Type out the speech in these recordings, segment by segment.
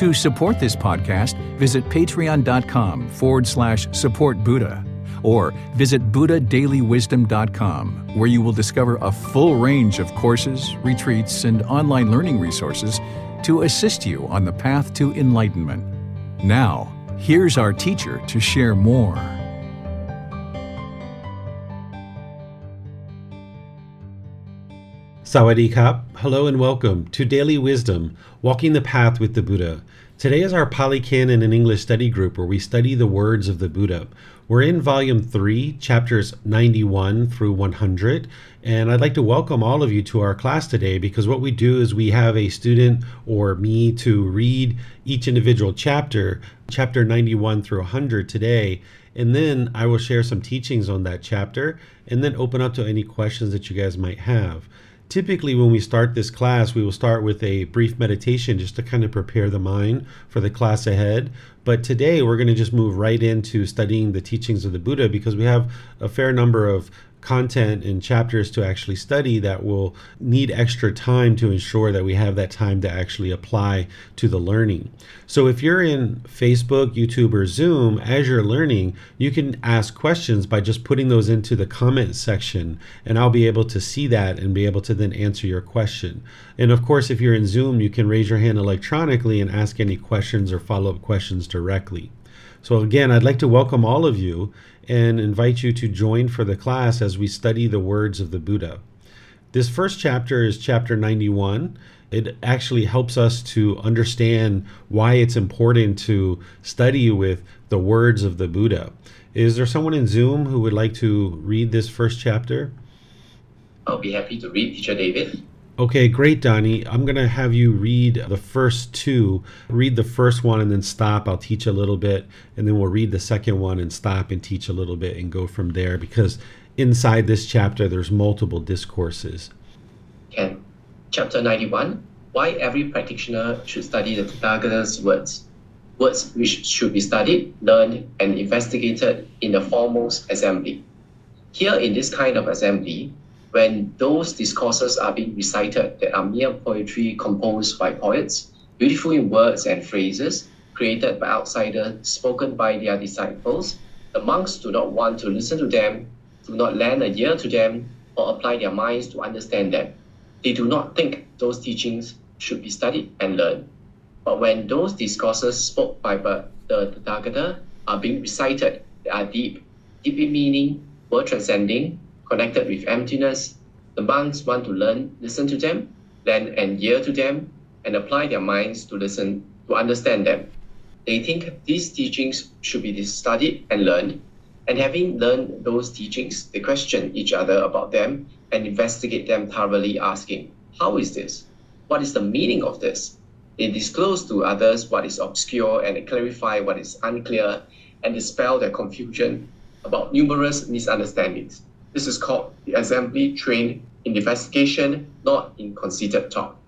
To support this podcast, visit patreon.com forward slash support Buddha or visit buddhadailywisdom.com where you will discover a full range of courses, retreats, and online learning resources to assist you on the path to enlightenment. Now, here's our teacher to share more. Sawadee Kap. Hello and welcome to Daily Wisdom, Walking the Path with the Buddha. Today is our Pali Canon and English study group where we study the words of the Buddha. We're in volume 3, chapters 91 through 100, and I'd like to welcome all of you to our class today because what we do is we have a student or me to read each individual chapter, chapter 91 through 100 today, and then I will share some teachings on that chapter and then open up to any questions that you guys might have typically when we start this class we will start with a brief meditation just to kind of prepare the mind for the class ahead. But today we're going to just move right into studying the teachings of the buddha because we have a fair number of content and chapters to actually study that will need extra time to ensure that we have that time to actually apply to the learning. So if you're in Facebook, YouTube, or Zoom as you're learning, you can ask questions by just putting those into the comment section, and I'll be able to see that and be able to then answer your question. And of course, if you're in Zoom, you can raise your hand electronically and ask any questions or follow up questions directly. So, again, I'd like to welcome all of you and invite you to join for the class as we study the words of the Buddha. This first chapter is chapter 91. It actually helps us to understand why it's important to study with the words of the Buddha. Is there someone in Zoom who would like to read this first chapter? I'll be happy to read, Teacher David. Okay, great, Donnie. I'm going to have you read the first two. Read the first one and then stop. I'll teach a little bit. And then we'll read the second one and stop and teach a little bit and go from there because inside this chapter there's multiple discourses. Can. Chapter 91 Why every practitioner should study the Tathagata's words. Words which should be studied, learned, and investigated in the foremost assembly. Here in this kind of assembly, when those discourses are being recited that are mere poetry composed by poets, beautiful in words and phrases, created by outsiders, spoken by their disciples, the monks do not want to listen to them, do not lend a ear to them, or apply their minds to understand them. They do not think those teachings should be studied and learned. But when those discourses spoke by the Tathagata are being recited, they are deep, deep in meaning, word transcending, connected with emptiness, the monks want to learn, listen to them, lend an ear to them, and apply their minds to listen, to understand them. They think these teachings should be studied and learned, and having learned those teachings, they question each other about them and investigate them thoroughly, asking, How is this? What is the meaning of this? They disclose to others what is obscure and clarify what is unclear and dispel their confusion about numerous misunderstandings. This is called the assembly trained in investigation, not in conceited talk.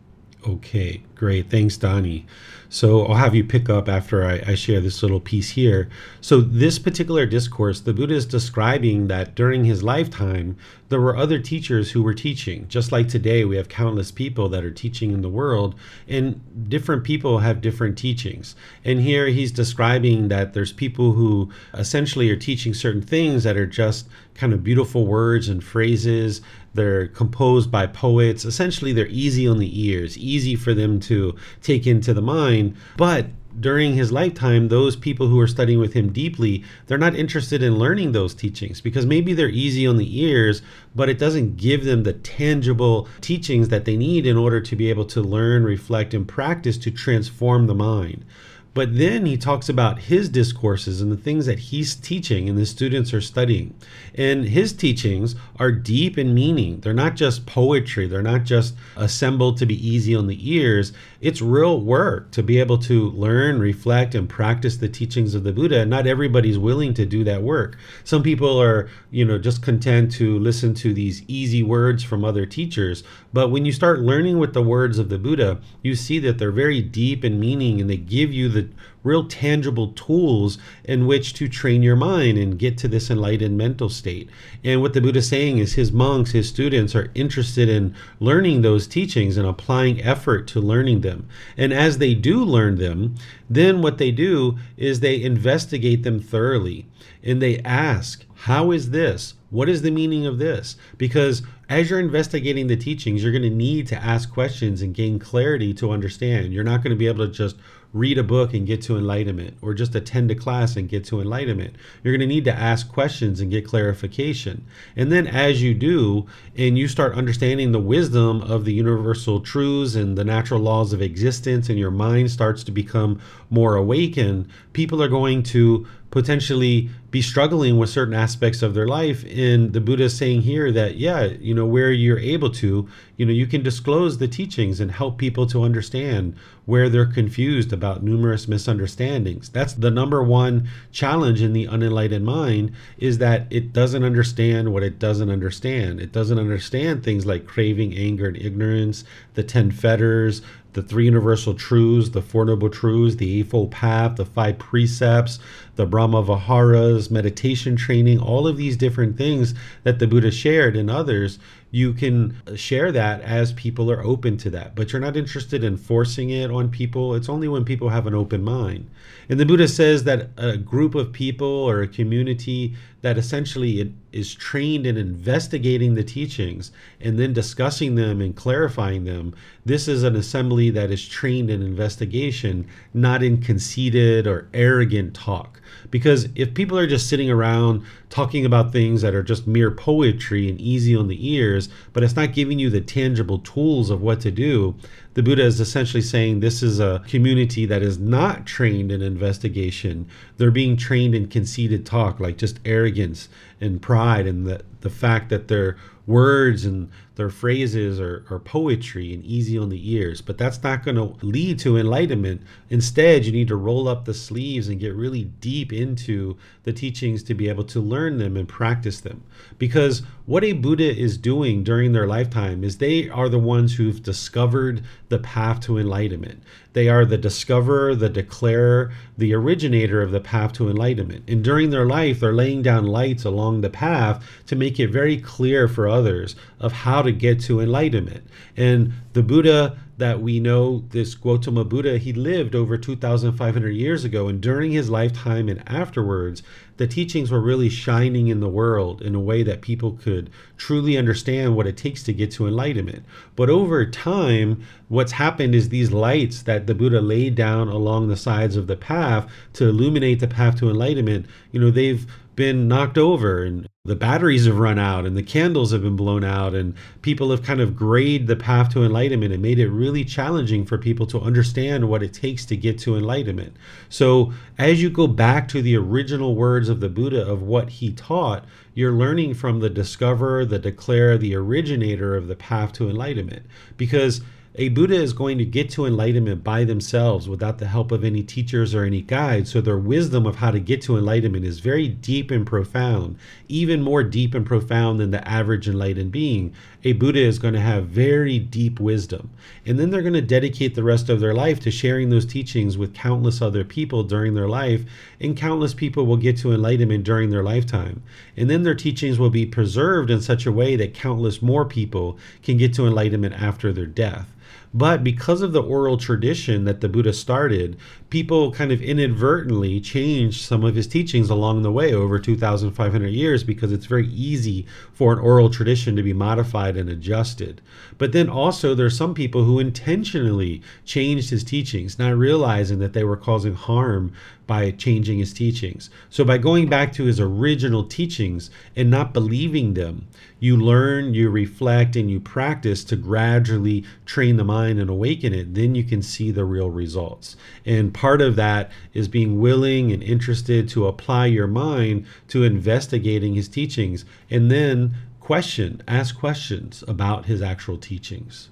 Okay, great. Thanks, Donnie. So I'll have you pick up after I, I, share this little piece here. So, this particular discourse, the Buddha is describing that during his lifetime, there were other teachers who were teaching. Just like today, we have countless people that are teaching in the world, and different people have different teachings. And here he's describing that there's people who essentially are teaching certain things that are just kind of beautiful words and phrases they're composed by poets. Essentially, they're easy on the ears, easy for them to take into the mind. But during his lifetime, those people who are studying with him deeply, they're not interested in learning those teachings because maybe they're easy on the ears, but it doesn't give them the tangible teachings that they need in order to be able to learn, reflect, and practice to transform the mind. But then he talks about his discourses and the things that he's teaching and the students are studying. And his teachings are deep in meaning. They're not just poetry, they're not just assembled to be easy on the ears. It's real work to be able to learn, reflect, and practice the teachings of the Buddha. And not everybody's willing to do that work. Some people are, you know, just content to listen to these easy words from other teachers. But when you start learning with the words of the Buddha, you see that they're very deep in meaning and they give you the real tangible tools in which to train your mind and get to this enlightened mental state. And what the Buddha is saying is his monks, his students are interested in learning those teachings and applying effort to learning them. And as they do learn them, then what they do is they investigate them thoroughly and they ask, How is this? What is the meaning of this? Because as you're investigating the teachings, you're going to need to ask questions and gain clarity to understand. You're not going to be able to just read a book and get to enlightenment or just attend a class and get to enlightenment. You're going to need to ask questions and get clarification. And then as you do, and you start understanding the wisdom of the universal truths and the natural laws of existence, and your mind starts to become more awakened, people are going to potentially be struggling with certain aspects of their life. And the Buddha is saying here that, yeah, you know, where you're able to, you know, you can disclose the teachings and help people to understand where they're confused about numerous misunderstandings. That's the number one challenge in the unenlightened mind is that it doesn't understand what it doesn't understand. It doesn't understand things like craving, anger, and ignorance, the 10 fetters, the three universal truths, the Four Noble Truths, the Eightfold Path, the five precepts, the Brahma Viharas, meditation training, all of these different things that the Buddha shared and others, you can share that as people are open to that. But you're not interested in forcing it on people. It's only when people have an open mind. And the Buddha says that a group of people or a community that essentially is trained in investigating the teachings and then discussing them and clarifying them, this is an assembly that is trained in investigation, not in conceited or arrogant talk. Because if people are just sitting around talking about things that are just mere poetry and easy on the ears, but it's not giving you the tangible tools of what to do, the Buddha is essentially saying this is a community that is not trained in investigation. They're being trained in conceited talk, like just arrogance and pride, and the, the fact that their words and their phrases or, are poetry and easy on the ears, but that's not going to lead to enlightenment. Instead, you need to roll up the sleeves and get really deep into the teachings to be able to learn them and practice them. Because what a Buddha is doing during their lifetime is they are the ones who've discovered the path to enlightenment. They are the discoverer, the declarer, the originator of the path to enlightenment. And during their life, they're laying down lights along the path to make it very clear for others of how to get to enlightenment. And the Buddha that we know, this Gautama Buddha, he lived over 2,500 years ago. And during his lifetime and afterwards, the teachings were really shining in the world in a way that people could truly understand what it takes to get to enlightenment. But over time, what's happened is these lights that the Buddha laid down along the sides of the path to illuminate the path to enlightenment, you know, they've been knocked over and the batteries have run out and the candles have been blown out and people have kind of grayed the path to enlightenment and made it really challenging for people to understand what it takes to get to enlightenment. So as you go back to the original words of the buddha of what he taught you're learning from the discoverer the declarer the originator of the path to enlightenment. Because a Buddha is going to get to enlightenment by themselves without the help of any teachers or any guides. So their wisdom of how to get to enlightenment is very deep and profound, even more deep and profound than the average enlightened being. A Buddha is going to have very deep wisdom. And then they're going to dedicate the rest of their life to sharing those teachings with countless other people during their life. And countless people will get to enlightenment during their lifetime. And then their teachings will be preserved in such a way that countless more people can get to enlightenment after their death. But because of the oral tradition that the Buddha started, people kind of inadvertently changed some of his teachings along the way over 2,500 years because it's very easy for an oral tradition to be modified and adjusted. But then also, there's some people who intentionally changed his teachings, not realizing that they were causing harm by changing his teachings. So, by going back to his original teachings and not believing them, you learn, you reflect, and you practice to gradually train the mind mind and awaken it, then you can see the real results. And part of that is being willing and interested to apply your mind to investigating his teachings and then question, ask questions about his actual teachings.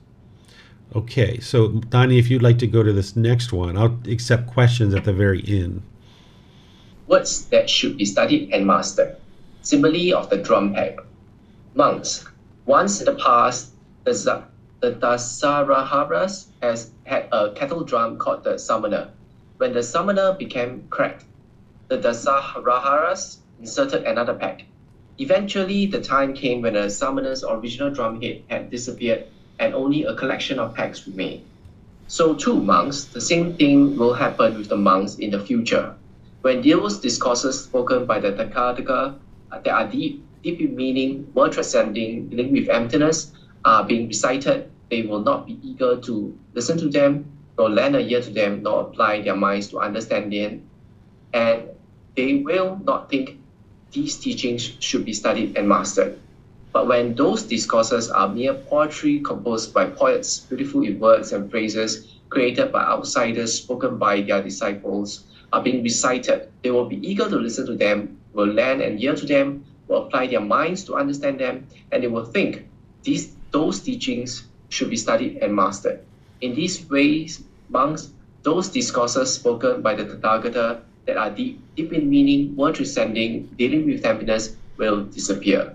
Okay, so Donnie, if you'd like to go to this next one, I'll accept questions at the very end. Words that should be studied and mastered. Simile of the drum peg. Monks. Once in the past, the, the Dasarahas has had a kettle drum called the summoner. When the summoner became cracked, the Dasarahas inserted another pack. Eventually, the time came when the summoner's original drum head had disappeared and only a collection of packs remained. So too monks, the same thing will happen with the monks in the future. When there those discourses spoken by the Tathagata uh, that are deep, deep in meaning, world transcending, dealing with emptiness, are being recited, they will not be eager to listen to them, nor lend a ear to them, nor apply their minds to understand them. And they will not think these teachings should be studied and mastered. But when those discourses are mere poetry composed by poets, beautiful in words and phrases created by outsiders, spoken by their disciples, are being recited, they will be eager to listen to them, will lend an ear to them, will apply their minds to understand them, and they will think these those teachings should be studied and mastered. In these ways, monks, those discourses spoken by the Tathagata that are deep, deep in meaning, world transcending, dealing with emptiness, will disappear.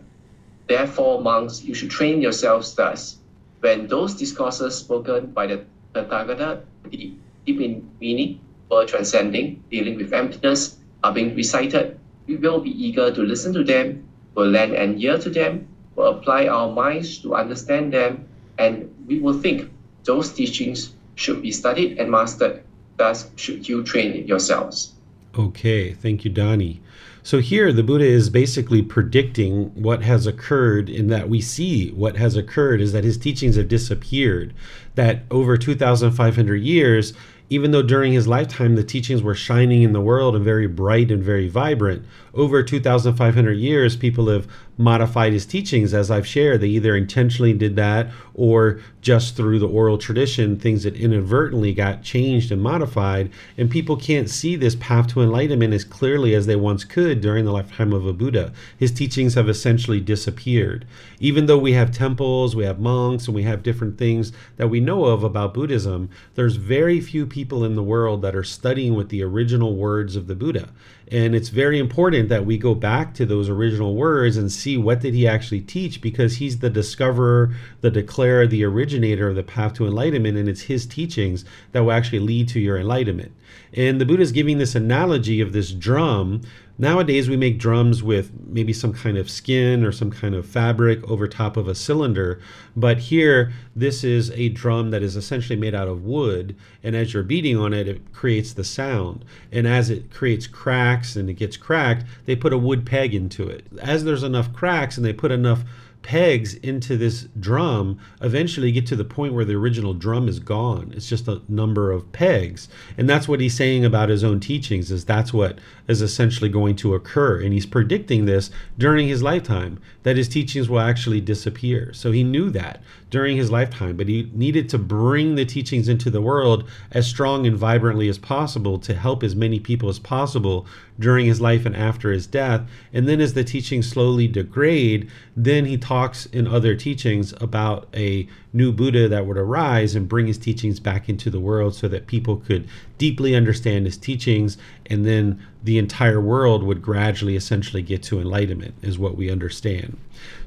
Therefore, monks, you should train yourselves thus. When those discourses spoken by the Tathagata, deep, deep in meaning, world transcending, dealing with emptiness, are being recited, we will be eager to listen to them, will lend an ear to them, will apply our minds to understand them, and we will think those teachings should be studied and mastered. Thus, should you train yourselves. Okay, thank you, Donnie. So here, the Buddha is basically predicting what has occurred in that we see what has occurred is that his teachings have disappeared. That over 2,500 years, even though during his lifetime the teachings were shining in the world and very bright and very vibrant, over 2,500 years, people have modified his teachings, as I've shared. They either intentionally did that or just through the oral tradition, things that inadvertently got changed and modified. And people can't see this path to enlightenment as clearly as they once could during the lifetime of a Buddha. His teachings have essentially disappeared. Even though we have temples, we have monks, and we have different things that we know of about Buddhism, there's very few people in the world that are studying with the original words of the Buddha. And it's very important that we go back to those original words and see what did he actually teach because he's the discoverer, the declarer, the originator of the path to enlightenment and it's his teachings that will actually lead to your enlightenment. And the Buddha is giving this analogy of this drum Nowadays, we make drums with maybe some kind of skin or some kind of fabric over top of a cylinder. But here, this is a drum that is essentially made out of wood. And as you're beating on it, it creates the sound. And as it creates cracks and it gets cracked, they put a wood peg into it. As there's enough cracks and they put enough pegs into this drum eventually get to the point where the original drum is gone it's just a number of pegs and that's what he's saying about his own teachings is that's what is essentially going to occur. And he's predicting this during his lifetime that his teachings will actually disappear. So he knew that during his lifetime but he needed to bring the teachings into the world as strong and vibrantly as possible to help as many people as possible during his life and after his death. And then as the teachings slowly degrade then he talks in other teachings about a new Buddha that would arise and bring his teachings back into the world so that people could deeply understand his teachings and then the entire world would gradually essentially get to enlightenment is what we understand.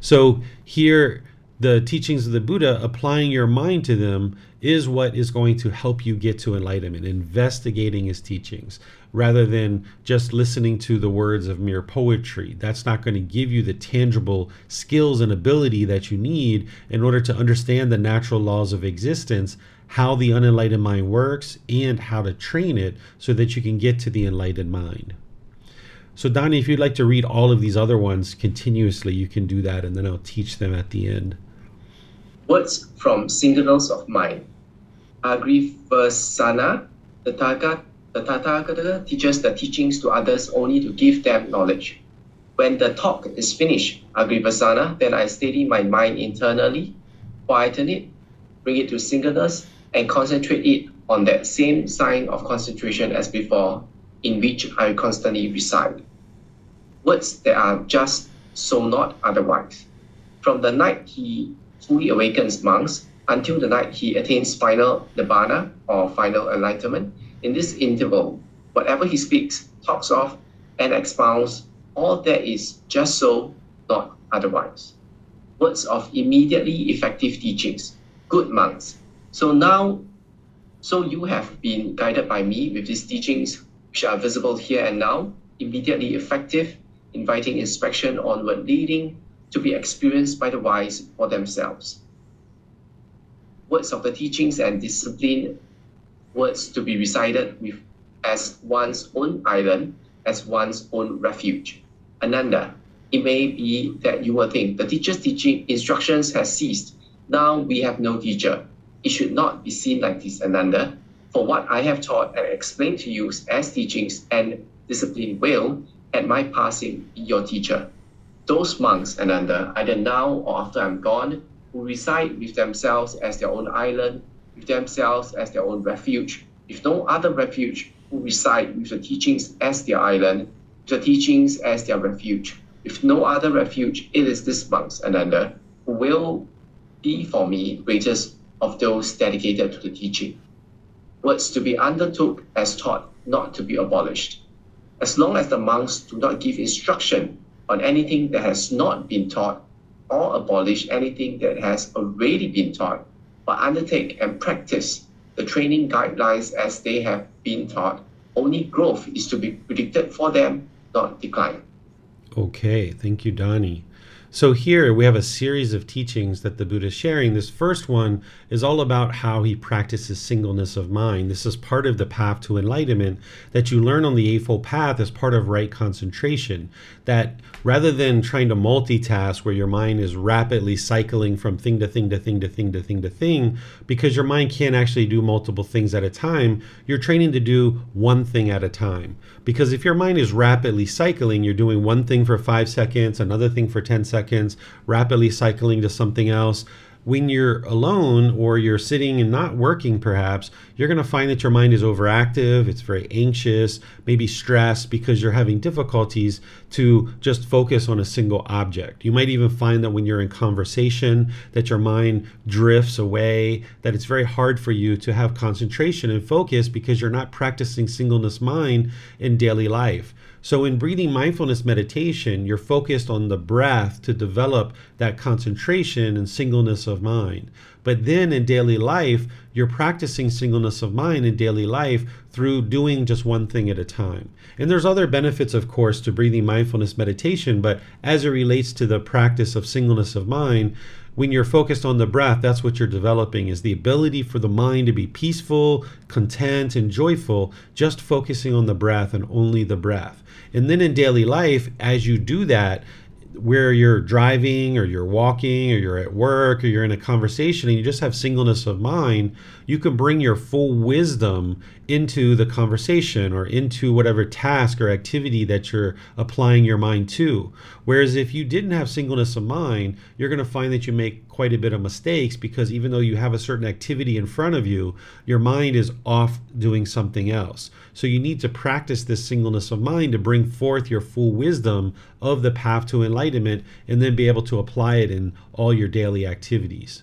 So here the teachings of the Buddha, applying your mind to them is what is going to help you get to enlightenment, investigating his teachings rather than just listening to the words of mere poetry. That's not going to give you the tangible skills and ability that you need in order to understand the natural laws of existence, how the unenlightened mind works, and how to train it so that you can get to the enlightened mind. So, Donnie, if you'd like to read all of these other ones continuously, you can do that, and then I'll teach them at the end. Words from Singleness of Mind. Aggivessana, the Tathagata, the Tathagata teaches the teachings to others only to give them knowledge. When the talk is finished, Aggivessana, then I steady my mind internally, quieten it, bring it to singleness, and concentrate it on that same sign of concentration as before, in which I constantly reside. Words that are just so not otherwise. From the night he fully awakens monks until the night he attains final nibbana or final enlightenment, in this interval, whatever he speaks, talks of, and expounds, all that is just so, not otherwise. Words of immediately effective teachings, good monks. So now so you have been guided by me with these teachings, which are visible here and now, immediately effective, inviting inspection onward leading to be experienced by the wise for themselves. Words of the teachings and discipline, words to be recited with as one's own island, as one's own refuge. Ananda, it may be that you will think the teacher's teaching instructions has ceased. Now we have no teacher it should not be seen like this, Ananda. For what I have taught and explained to you as teachings and discipline will, at my passing, be your teacher. Those monks, Ananda, either now or after I'm gone, who reside with themselves as their own island, with themselves as their own refuge, with no other refuge, who reside with the teachings as their island, the teachings as their refuge. With no other refuge, it is this monks, Ananda, who will be for me greatest of those dedicated to the teaching. Words to be undertook as taught, not to be abolished. As long as the monks do not give instruction on anything that has not been taught or abolish anything that has already been taught, but undertake and practice the training guidelines as they have been taught, only growth is to be predicted for them, not decline. Okay, thank you, Donnie. So here we have a series of teachings that the Buddha is sharing. This first one is all about how he practices singleness of mind. This is part of the path to enlightenment that you learn on the Eightfold Path as part of right concentration. That rather than trying to multitask where your mind is rapidly cycling from thing to thing to thing to thing to thing to thing, because your mind can't actually do multiple things at a time, you're training to do one thing at a time. Because if your mind is rapidly cycling, you're doing one thing for five seconds, another thing for 10 seconds, rapidly cycling to something else when you're alone or you're sitting and not working, perhaps, you're going to find that your mind is overactive, it's very anxious, maybe stressed because you're having difficulties to just focus on a single object. You might even find that when you're in conversation that your mind drifts away, that it's very hard for you to have concentration and focus because you're not practicing singleness mind in daily life. So, in breathing mindfulness meditation, you're focused on the breath to develop that concentration and singleness of mind. But then in daily life, you're practicing singleness of mind in daily life through doing just one thing at a time. And there's other benefits, of course, to breathing mindfulness meditation, but as it relates to the practice of singleness of mind, when you're focused on the breath, that's what you're developing is the ability for the mind to be peaceful, content, and joyful, just focusing on the breath and only the breath. And then in daily life, as you do that, where you're driving or you're walking or you're at work or you're in a conversation and you just have singleness of mind, you can bring your full wisdom into the conversation or into whatever task or activity that you're applying your mind to. Whereas if you didn't have singleness of mind, you're going to find that you make quite a bit of mistakes because even though you have a certain activity in front of you, your mind is off doing something else. So you need to practice this singleness of mind to bring forth your full wisdom of the path to enlightenment and then be able to apply it in all your daily activities.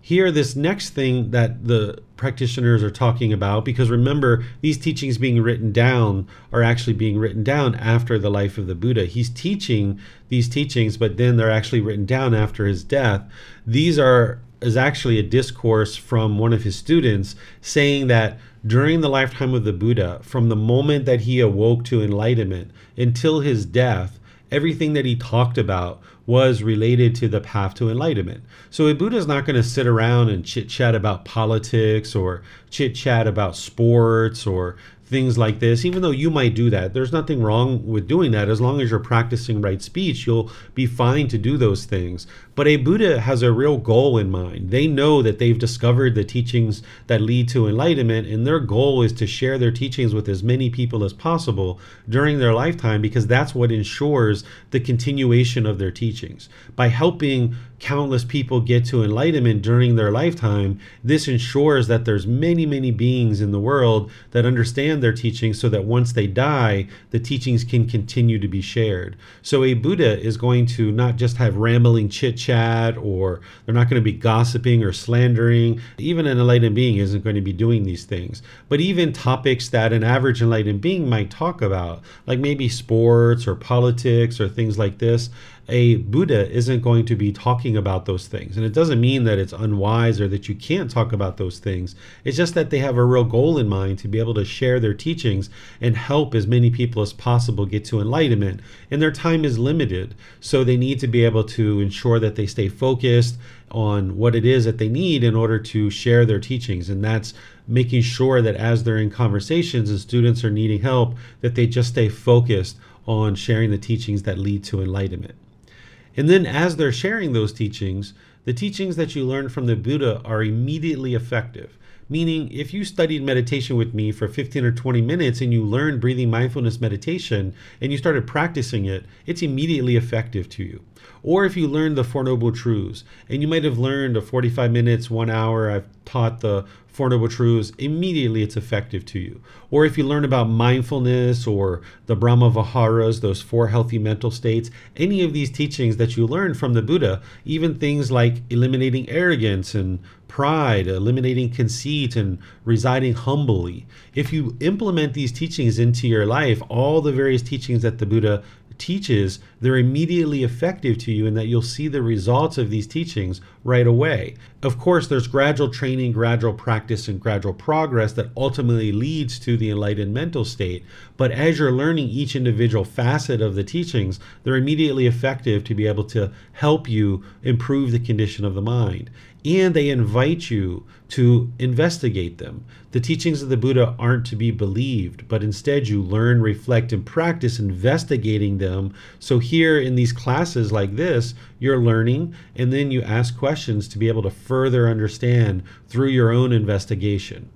Here this next thing that the practitioners are talking about because remember these teachings being written down are actually being written down after the life of the buddha. He's teaching these teachings but then they're actually written down after his death. These are is actually a discourse from one of his students saying that during the lifetime of the buddha from the moment that he awoke to enlightenment until his death everything that he talked about was related to the path to enlightenment. So a Buddha is not going to sit around and chit chat about politics or chit chat about sports or things like this, even though you might do that. There's nothing wrong with doing that. As long as you're practicing right speech, you'll be fine to do those things. But a Buddha has a real goal in mind. They know that they've discovered the teachings that lead to enlightenment, and their goal is to share their teachings with as many people as possible during their lifetime because that's what ensures the continuation of their teachings. By helping countless people get to enlightenment during their lifetime, this ensures that there's many, many beings in the world that understand their teachings so that once they die, the teachings can continue to be shared. So a Buddha is going to not just have rambling chit chat or they're not going to be gossiping or slandering. Even an enlightened being isn't going to be doing these things. But even topics that an average enlightened being might talk about, like maybe sports or politics or things like this, a Buddha isn't going to be talking about those things. And it doesn't mean that it's unwise or that you can't talk about those things. It's just that they have a real goal in mind to be able to share their teachings and help as many people as possible get to enlightenment. And their time is limited. So they need to be able to ensure that they stay focused on what it is that they need in order to share their teachings. And that's making sure that as they're in conversations and students are needing help, that they just stay focused on sharing the teachings that lead to enlightenment. And then as they're sharing those teachings, the teachings that you learn from the Buddha are immediately effective. Meaning, if you studied meditation with me for 15 or 20 minutes and you learned breathing mindfulness meditation and you started practicing it, it's immediately effective to you. Or if you learned the Four Noble Truths and you might have learned a 45 minutes, one hour, I've taught the Four Noble Truths, immediately it's effective to you. Or if you learn about mindfulness or the Brahma Viharas, those four healthy mental states, any of these teachings that you learn from the Buddha, even things like eliminating arrogance and pride, eliminating conceit, and residing humbly. If you implement these teachings into your life, all the various teachings that the Buddha teaches, they're immediately effective to you and that you'll see the results of these teachings right away. Of course, there's gradual training, gradual practice, and gradual progress that ultimately leads to the enlightened mental state. But as you're learning each individual facet of the teachings, they're immediately effective to be able to help you improve the condition of the mind and they invite you to investigate them. The teachings of the Buddha aren't to be believed, but instead you learn, reflect, and practice investigating them. So, here in these classes like this, you're learning and then you ask questions to be able to further understand through your own investigation.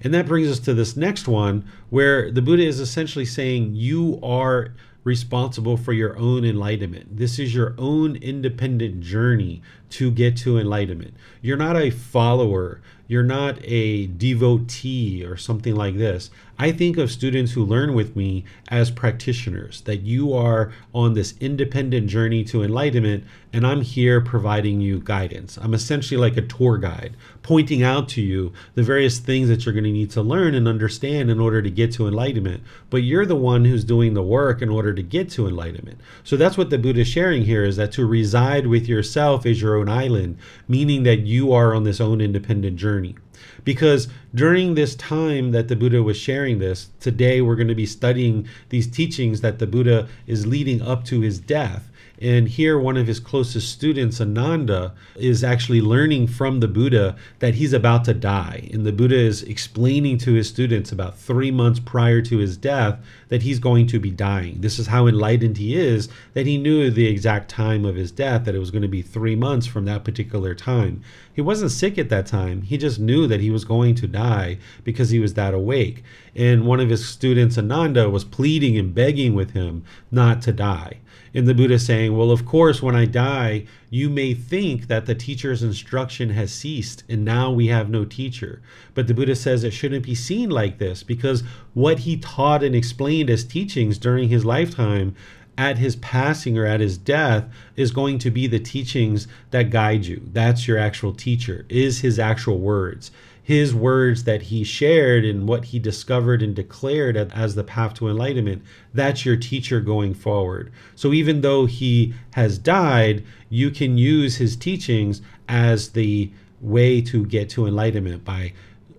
And that brings us to this next one, where the Buddha is essentially saying you are responsible for your own enlightenment. This is your own independent journey to get to enlightenment. You're not a follower, you're not a devotee or something like this. I think of students who learn with me as practitioners, that you are on this independent journey to enlightenment, and I'm here providing you guidance. I'm essentially like a tour guide, pointing out to you the various things that you're going to need to learn and understand in order to get to enlightenment. But you're the one who's doing the work in order to get to enlightenment. So that's what the Buddha is sharing here is that to reside with yourself is your own island, meaning that you are on this own independent journey. Because during this time that the Buddha was sharing this, today we're going to be studying these teachings that the Buddha is leading up to his death. And here, one of his closest students, Ananda, is actually learning from the Buddha that he's about to die. And the Buddha is explaining to his students about three months prior to his death that he's going to be dying. This is how enlightened he is, that he knew the exact time of his death, that it was going to be three months from that particular time. He wasn't sick at that time. He just knew that he was going to die because he was that awake. And one of his students, Ananda, was pleading and begging with him not to die. And the Buddha saying, Well, of course, when I die, you may think that the teacher's instruction has ceased and now we have no teacher. But the Buddha says it shouldn't be seen like this because what he taught and explained as teachings during his lifetime at his passing or at his death is going to be the teachings that guide you. That's your actual teacher, is his actual words his words that he shared and what he discovered and declared as the path to enlightenment, that's your teacher going forward. So even though he has died, you can use his teachings as the way to get to enlightenment by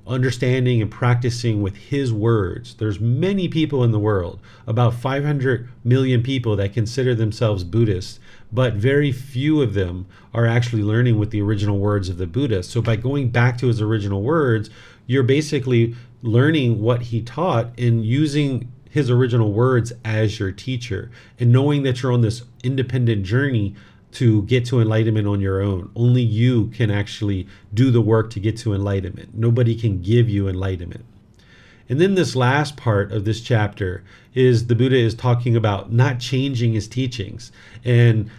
understanding and practicing with his words. There's many people in the world, about 500 million people that consider themselves Buddhists, but very few of them are actually learning with the original words of the Buddha. So by going back to his original words, you're basically learning what he taught and using his original words as your teacher and knowing that you're on this independent journey to get to enlightenment on your own. Only you can actually do the work to get to enlightenment. Nobody can give you enlightenment. And then this last part of this chapter is the Buddha is talking about not changing his teachings. And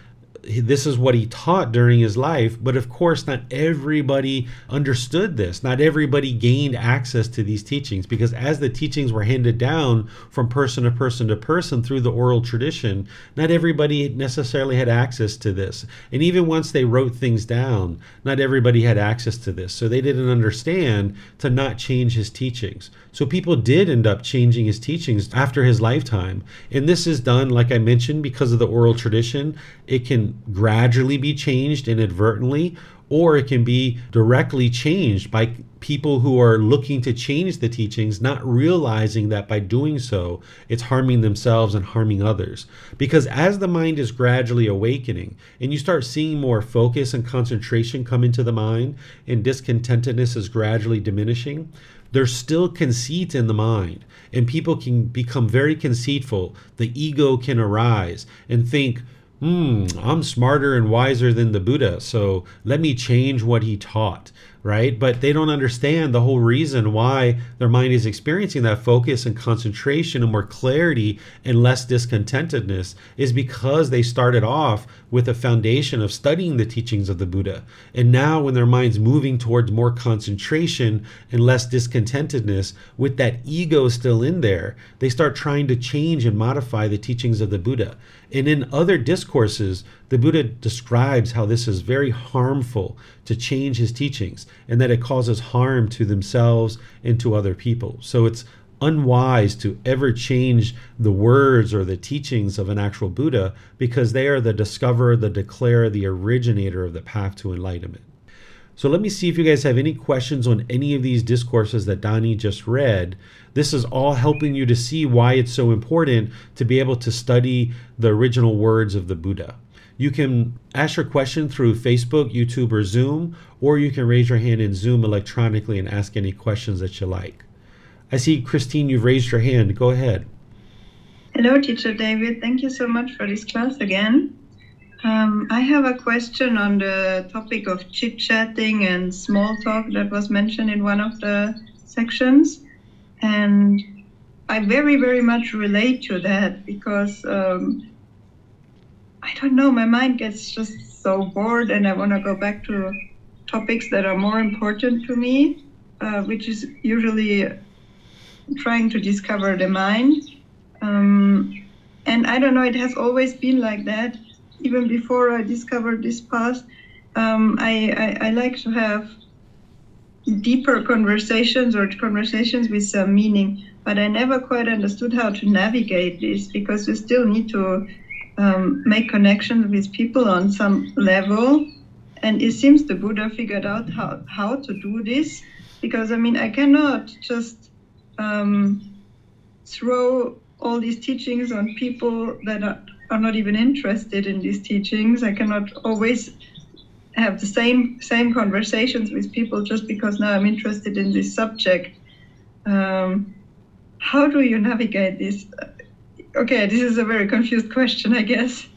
this is what he taught during his life. But of course, not everybody understood this. Not everybody gained access to these teachings because as the teachings were handed down from person to person to person through the oral tradition, not everybody necessarily had access to this. And even once they wrote things down, not everybody had access to this. So they didn't understand to not change his teachings. So people did end up changing his teachings after his lifetime. And this is done, like I mentioned, because of the oral tradition. It can gradually be changed inadvertently, or it can be directly changed by people who are looking to change the teachings, not realizing that by doing so, it's harming themselves and harming others. Because as the mind is gradually awakening and you start seeing more focus and concentration come into the mind, and discontentedness is gradually diminishing, there's still conceit in the mind, and people can become very conceitful. The ego can arise and think, hmm, I'm smarter and wiser than the Buddha, so let me change what he taught right? But they don't understand the whole reason why their mind is experiencing that focus and concentration and more clarity and less discontentedness is because they started off with a foundation of studying the teachings of the Buddha. And now, when their mind's moving towards more concentration and less discontentedness, with that ego still in there, they start trying to change and modify the teachings of the Buddha. And in other discourses, the Buddha describes how this is very harmful to change his teachings and that it causes harm to themselves and to other people. So it's unwise to ever change the words or the teachings of an actual Buddha because they are the discoverer, the declarer, the originator of the path to enlightenment. So let me see if you guys have any questions on any of these discourses that Donnie just read. This is all helping you to see why it's so important to be able to study the original words of the Buddha. You can ask your question through Facebook, YouTube, or Zoom, or you can raise your hand in Zoom electronically and ask any questions that you like. I see, Christine, you've raised your hand. Go ahead. Hello, Teacher David. Thank you so much for this class again. Um, I have a question on the topic of chit chatting and small talk that was mentioned in one of the sections. And I very, very much relate to that because um, I don't know, my mind gets just so bored and I want to go back to topics that are more important to me, uh, which is usually trying to discover the mind. Um, and I don't know, it has always been like that. Even before I discovered this path, um, I, I, I like to have deeper conversations or conversations with some meaning, but I never quite understood how to navigate this because you still need to um, make connections with people on some level. And it seems the Buddha figured out how, how to do this because I mean, I cannot just um, throw all these teachings on people that are, are not even interested in these teachings. I cannot always have the same same conversations with people just because now I'm interested in this subject. Um, how do you navigate this? okay, this is a very confused question, I guess.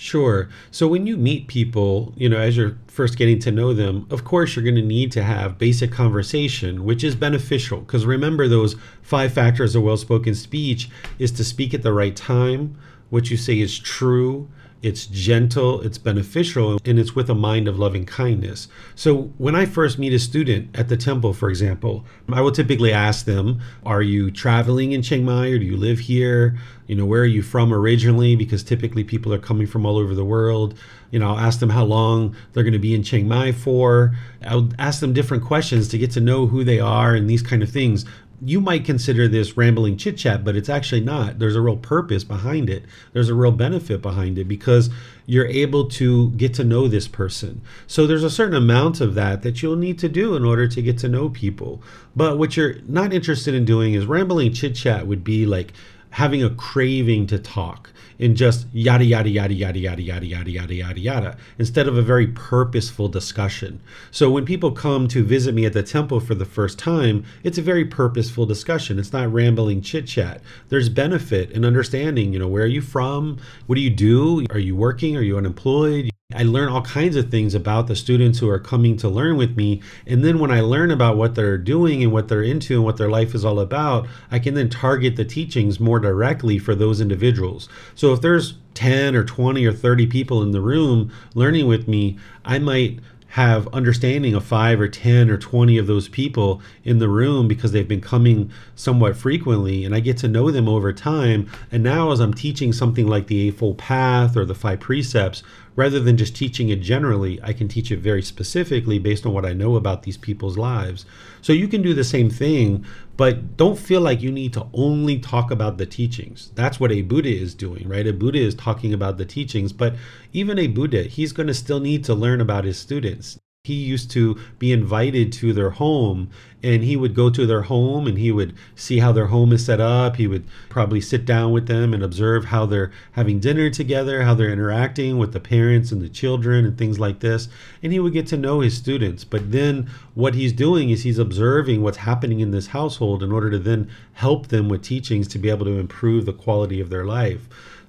Sure. So when you meet people, you know, as you're first getting to know them, of course you're going to need to have basic conversation, which is beneficial because remember those five factors of well-spoken speech is to speak at the right time, what you say is true, it's gentle, it's beneficial, and it's with a mind of loving kindness. So, when I first meet a student at the temple, for example, I will typically ask them, Are you traveling in Chiang Mai or do you live here? You know, where are you from originally? Because typically people are coming from all over the world. You know, I'll ask them how long they're going to be in Chiang Mai for. I'll ask them different questions to get to know who they are and these kind of things you might consider this rambling chit chat, but it's actually not. There's a real purpose behind it. There's a real benefit behind it because you're able to get to know this person. So there's a certain amount of that that you'll need to do in order to get to know people. But what you're not interested in doing is rambling chit chat would be like having a craving to talk and just yada yada yada yada yada yada yada yada yada yada instead of a very purposeful discussion. So when people come to visit me at the temple for the first time, it's a very purposeful discussion. It's not rambling chit chat. There's benefit in understanding, you know, where are you from? What do you do? Are you working? Are you unemployed? I learn all kinds of things about the students who are coming to learn with me. And then when I learn about what they're doing and what they're into and what their life is all about, I can then target the teachings more directly for those individuals. So if there's 10 or 20 or 30 people in the room learning with me, I might have understanding of five or 10 or 20 of those people in the room because they've been coming somewhat frequently and I get to know them over time. And now, as I'm teaching something like the Eightfold Path or the Five Precepts, rather than just teaching it generally, I can teach it very specifically based on what I know about these people's lives. So you can do the same thing, but don't feel like you need to only talk about the teachings. That's what a Buddha is doing, right? A Buddha is talking about the teachings, but even a Buddha, he's going to still need to learn about his students he used to be invited to their home and he would go to their home and he would see how their home is set up. He would probably sit down with them and observe how they're having dinner together how they're interacting with the parents and the children and things like this. And he would get to know his students. But then what he's doing is he's observing what's happening in this household in order to then help them with teachings to be able to improve the quality of their life.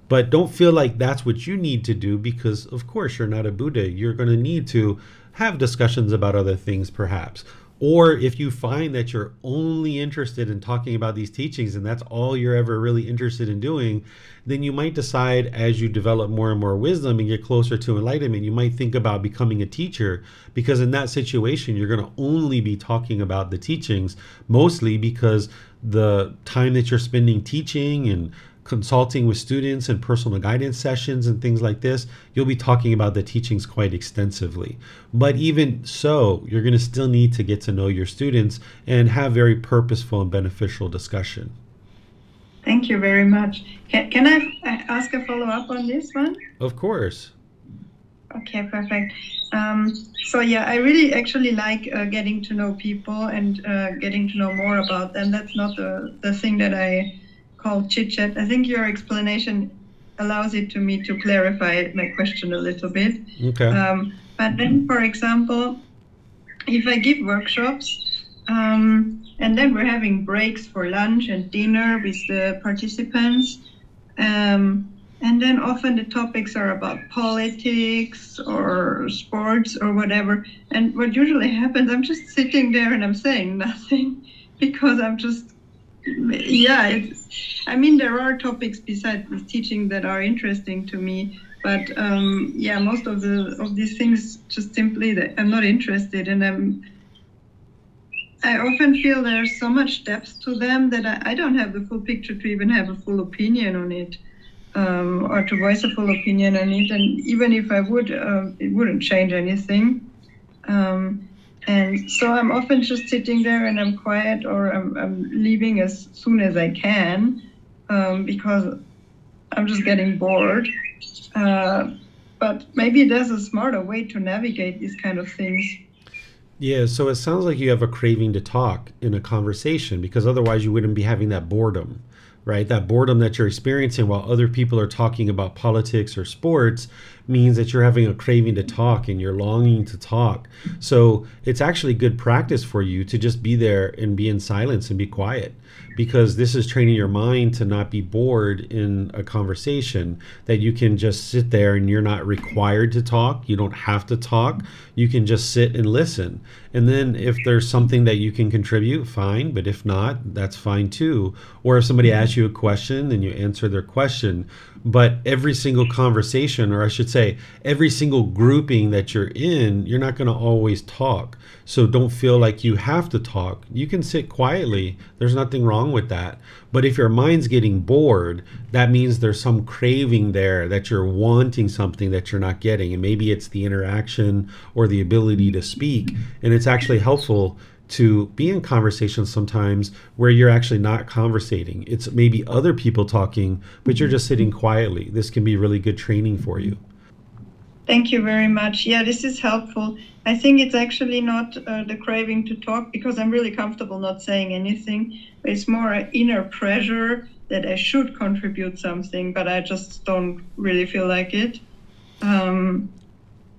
But don't feel like that's what you need to do because of course you're not a buddha. You're going to need to have discussions about other things perhaps. Or if you find that you're only interested in talking about these teachings and that's all you're ever really interested in doing, then you might decide as you develop more and more wisdom and get closer to enlightenment, you might think about becoming a teacher because in that situation, you're going to only be talking about the teachings, mostly because the time that you're spending teaching and consulting with students and personal guidance sessions and things like this, you'll be talking about the teachings quite extensively. But even so, you're going to still need to get to know your students and have very purposeful and beneficial discussion. Thank you very much. Can, can I ask a follow up on this one? Of course. Okay, perfect. Um, so yeah, I really actually like uh, getting to know people and uh, getting to know more about them. That's not the, the thing that I called chit chat. I think your explanation allows it to me to clarify my question a little bit. Okay. Um, but then, for example, if I give workshops um, and then we're having breaks for lunch and dinner with the participants, um, and then often the topics are about politics or sports or whatever. And what usually happens, I'm just sitting there and I'm saying nothing because I'm just yeah, I mean, there are topics besides teaching that are interesting to me, but um, yeah, most of the of these things just simply that I'm not interested, and I'm. I often feel there's so much depth to them that I, I don't have the full picture to even have a full opinion on it, um, or to voice a full opinion on it. And even if I would, uh, it wouldn't change anything. Um, and so I'm often just sitting there and I'm quiet or I'm, I'm leaving as soon as I can um, because I'm just getting bored. Uh, but maybe there's a smarter way to navigate these kind of things. Yeah, so it sounds like you have a craving to talk in a conversation because otherwise you wouldn't be having that boredom, right? That boredom that you're experiencing while other people are talking about politics or sports means that you're having a craving to talk and you're longing to talk. So it's actually good practice for you to just be there and be in silence and be quiet because this is training your mind to not be bored in a conversation that you can just sit there and you're not required to talk. You don't have to talk. You can just sit and listen. And then if there's something that you can contribute fine. But if not that's fine too. Or if somebody asks you a question and you answer their question but every single conversation or i should say every single grouping that you're in you're not going to always talk. So don't feel like you have to talk. You can sit quietly. There's nothing wrong with that. But if your mind's getting bored that means there's some craving there that you're wanting something that you're not getting. And maybe it's the interaction or the ability to speak. And it's actually helpful to be in conversations sometimes where you're actually not conversating. It's maybe other people talking, but you're just sitting quietly. This can be really good training for you. Thank you very much. Yeah, this is helpful. I think it's actually not uh, the craving to talk because I'm really comfortable not saying anything. It's more an inner pressure that I should contribute something, but I just don't really feel like it. Um,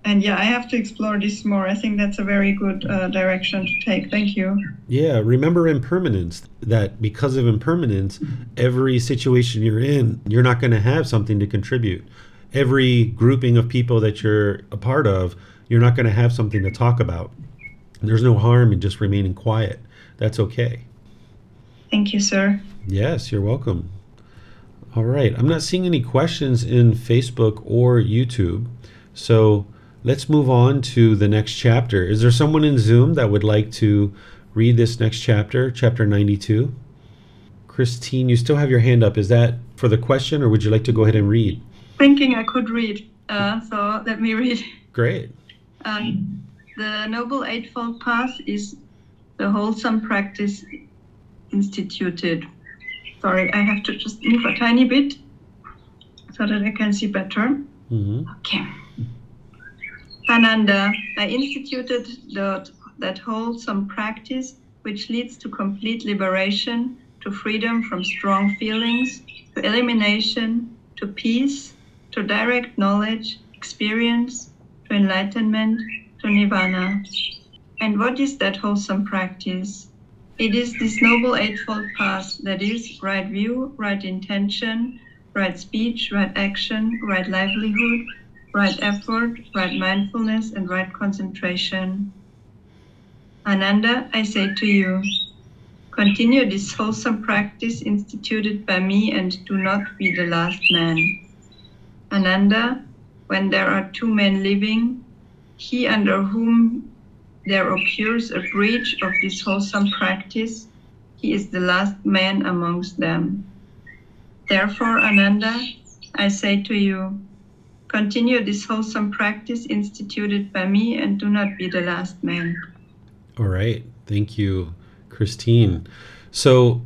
and yeah, I have to explore this more. I think that's a very good uh, direction to take. Thank you. Yeah, remember impermanence that because of impermanence, every situation you're in, you're not going to have something to contribute. Every grouping of people that you're a part of, you're not going to have something to talk about. There's no harm in just remaining quiet. That's okay. Thank you, sir. Yes, you're welcome. All right. I'm not seeing any questions in Facebook or YouTube. So let's move on to the next chapter. Is there someone in Zoom that would like to read this next chapter, chapter 92? Christine, you still have your hand up. Is that for the question or would you like to go ahead and read? Thinking I could read. Uh, so let me read. Great. Um, the Noble Eightfold Path is the wholesome practice instituted. Sorry, I have to just move a tiny bit so that I can see better. hmm Okay. Ananda, I instituted the, that wholesome practice which leads to complete liberation, to freedom from strong feelings, to elimination, to peace, to direct knowledge, experience, to enlightenment, to nirvana. And what is that wholesome practice? It is this noble eightfold path that is right view, right intention, right speech, right action, right livelihood, right effort, right mindfulness, and right concentration. Ananda, I say to you, continue this wholesome practice instituted by me and do not be the last man. Ananda, when there are two men living, he under whom there occurs a breach of this wholesome practice, he is the last man amongst them. Therefore, Ananda, I say to you, continue this wholesome practice instituted by me and do not be the last man. All right. Thank you, Christine. So,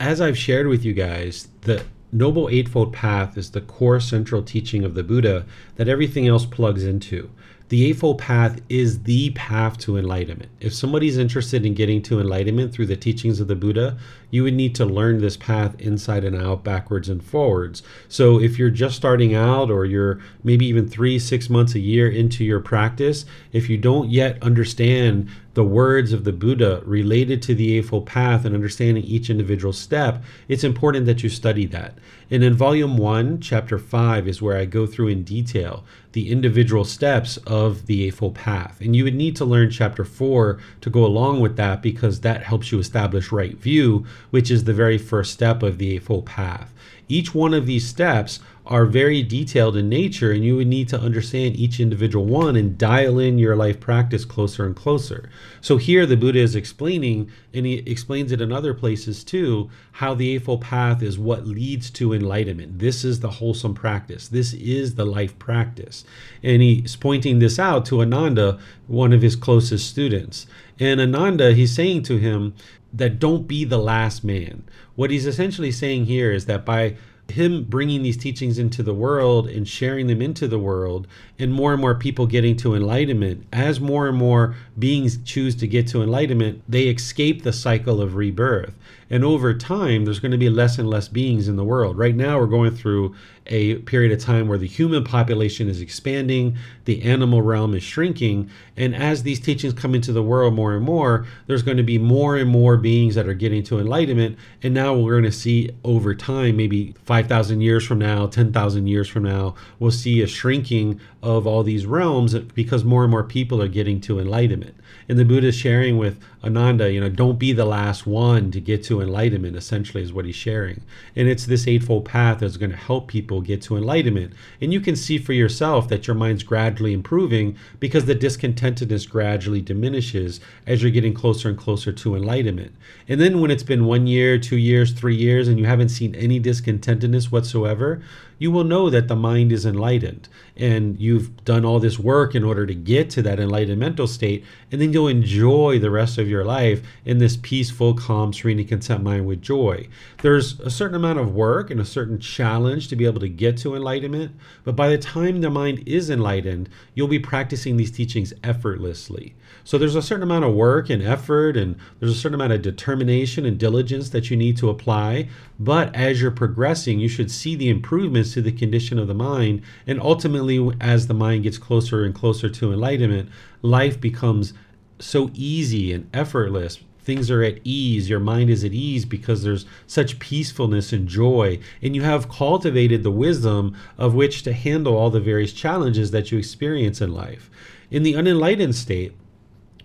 as I've shared with you guys, the Noble Eightfold Path is the core central teaching of the Buddha that everything else plugs into. The Eightfold Path is the path to enlightenment. If somebody's interested in getting to enlightenment through the teachings of the Buddha, you would need to learn this path inside and out, backwards and forwards. So if you're just starting out, or you're maybe even three, six months a year into your practice, if you don't yet understand the words of the Buddha related to the Eightfold Path and understanding each individual step, it's important that you study that. And in volume one, chapter five, is where I go through in detail the individual steps of the Eightfold Path. And you would need to learn chapter four to go along with that because that helps you establish right view, which is the very first step of the Eightfold Path. Each one of these steps are very detailed in nature, and you would need to understand each individual one and dial in your life practice closer and closer. So, here the Buddha is explaining, and he explains it in other places too, how the Eightfold Path is what leads to enlightenment. This is the wholesome practice, this is the life practice. And he's pointing this out to Ananda, one of his closest students. And Ananda, he's saying to him, that don't be the last man. What he's essentially saying here is that by him bringing these teachings into the world and sharing them into the world, and more and more people getting to enlightenment, as more and more beings choose to get to enlightenment, they escape the cycle of rebirth. And over time, there's going to be less and less beings in the world. Right now, we're going through a period of time where the human population is expanding, the animal realm is shrinking. And as these teachings come into the world more and more, there's going to be more and more beings that are getting to enlightenment. And now we're going to see over time, maybe 5,000 years from now, 10,000 years from now, we'll see a shrinking of all these realms because more and more people are getting to enlightenment. And the Buddha is sharing with Ananda, you know, don't be the last one to get to enlightenment, essentially, is what he's sharing. And it's this Eightfold Path that's going to help people get to enlightenment. And you can see for yourself that your mind's gradually improving because the discontentedness gradually diminishes as you're getting closer and closer to enlightenment. And then when it's been one year, two years, three years, and you haven't seen any discontentedness whatsoever, you will know that the mind is enlightened and you've done all this work in order to get to that enlightened mental state and then you'll enjoy the rest of your life in this peaceful calm serene and that mind with joy. There's a certain amount of work and a certain challenge to be able to get to enlightenment, but by the time the mind is enlightened, you'll be practicing these teachings effortlessly. So there's a certain amount of work and effort, and there's a certain amount of determination and diligence that you need to apply. But as you're progressing, you should see the improvements to the condition of the mind. And ultimately, as the mind gets closer and closer to enlightenment, life becomes so easy and effortless. Things are at ease. Your mind is at ease because there's such peacefulness and joy. And you have cultivated the wisdom of which to handle all the various challenges that you experience in life. In the unenlightened state,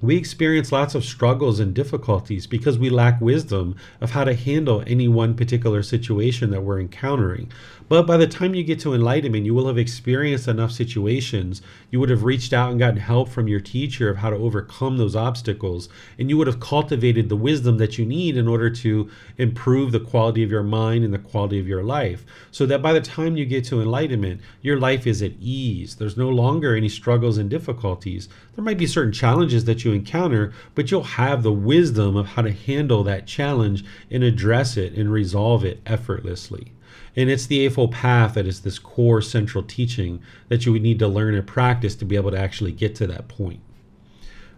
we experience lots of struggles and difficulties because we lack wisdom of how to handle any one particular situation that we're encountering. But by the time you get to enlightenment, you will have experienced enough situations. You would have reached out and gotten help from your teacher of how to overcome those obstacles. And you would have cultivated the wisdom that you need in order to improve the quality of your mind and the quality of your life. So that by the time you get to enlightenment, your life is at ease. There's no longer any struggles and difficulties. There might be certain challenges that you encounter, but you'll have the wisdom of how to handle that challenge and address it and resolve it effortlessly. And it's the Eightfold Path that is this core central teaching that you would need to learn and practice to be able to actually get to that point.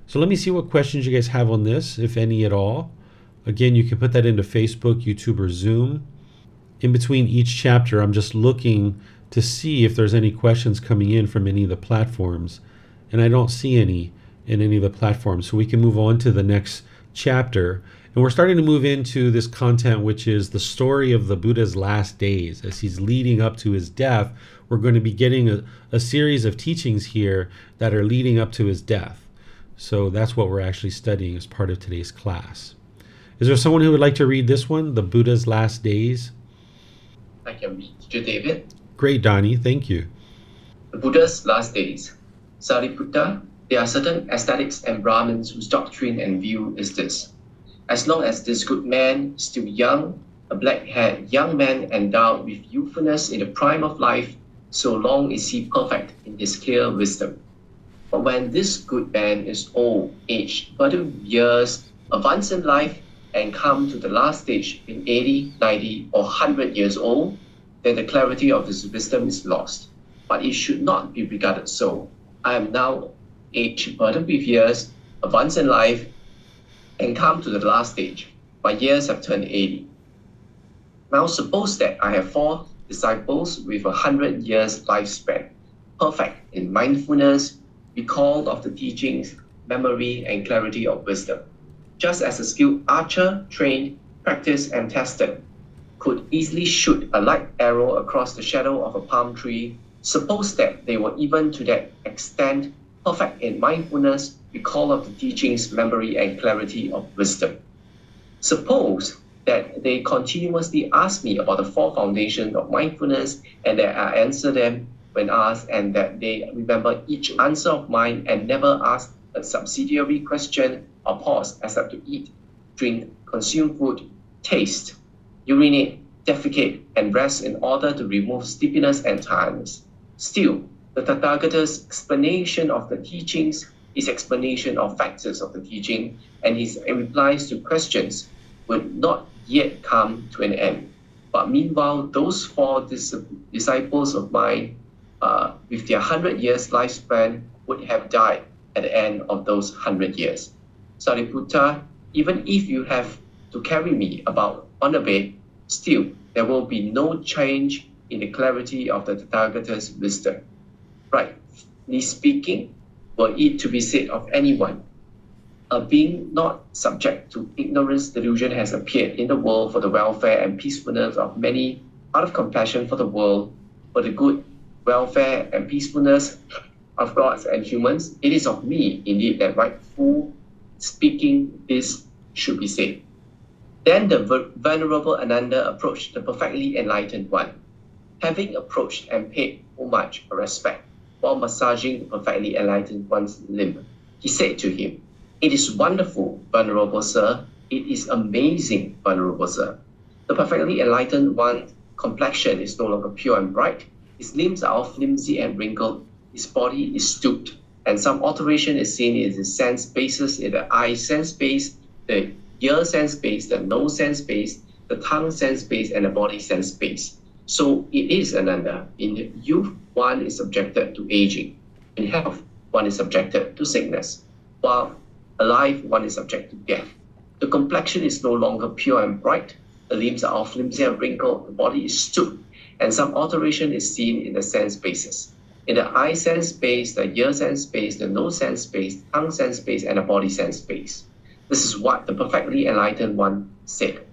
So let me see what questions you guys have on this, if any at all. Again, you can put that into Facebook, YouTube, or Zoom. In between each chapter, I'm just looking to see if there's any questions coming in from any of the platforms. And I don't see any in any of the platforms. So we can move on to the next chapter. And we're starting to move into this content, which is the story of the Buddha's last days. As he's leading up to his death, we're going to be getting a, a series of teachings here that are leading up to his death. So that's what we're actually studying as part of today's class. Is there someone who would like to read this one, The Buddha's Last Days? I can read to David. Great, Donnie. Thank you. The Buddha's Last Days. Sariputta, there are certain ascetics and Brahmins whose doctrine and view is this as long as this good man still young, a black-haired young man endowed with youthfulness in the prime of life, so long is he perfect in his clear wisdom. But when this good man is old, aged, burdened with years, advanced in life, and come to the last stage in 80, 90, or 100 years old, then the clarity of his wisdom is lost. But it should not be regarded so. I am now aged, burdened with years, advanced in life, and come to the last stage. My years have turned 80. Now suppose that I have four disciples with a hundred years lifespan, perfect in mindfulness, recall of the teachings, memory, and clarity of wisdom. Just as a skilled archer, trained, practiced, and tested, could easily shoot a light arrow across the shadow of a palm tree, suppose that they were even to that extent perfect in mindfulness, recall of the teachings, memory, and clarity of wisdom. Suppose that they continuously ask me about the four foundations of mindfulness and that I answer them when asked and that they remember each answer of mine and never ask a subsidiary question or pause except to eat, drink, consume food, taste, urinate, defecate, and rest in order to remove sleepiness and tiredness. Still, the Tathagata's explanation of the teachings, his explanation of factors of the teaching, and his replies to questions would not yet come to an end. But meanwhile, those four dis- disciples of mine, uh, with their hundred years lifespan, would have died at the end of those hundred years. Sariputta, even if you have to carry me about on a bed, still there will be no change in the clarity of the Tathagata's wisdom rightly speaking, were it to be said of anyone, a being not subject to ignorance delusion has appeared in the world for the welfare and peacefulness of many, out of compassion for the world, for the good welfare and peacefulness of gods and humans. It is of me, indeed, that rightful speaking this should be said. Then the venerable Ananda approached the perfectly enlightened one. Having approached and paid homage or respect, while massaging the perfectly enlightened one's limb. He said to him, It is wonderful, venerable sir. It is amazing, venerable sir. The perfectly enlightened one's complexion is no longer pure and bright. His limbs are all flimsy and wrinkled. His body is stooped, and some alteration is seen in his sense bases, in the eye sense base, the ear sense space, the nose sense space, the tongue sense space, and the body sense space. So it is Ananda. In youth, one is subjected to aging. In health, one is subjected to sickness. While alive, one is subject to death. The complexion is no longer pure and bright. The limbs are flimsy and wrinkled. The body is stooped, and some alteration is seen in the sense spaces. In the eye sense space, the ear sense space, the nose sense space, tongue sense space, and the body sense space. This is what the perfectly enlightened one said.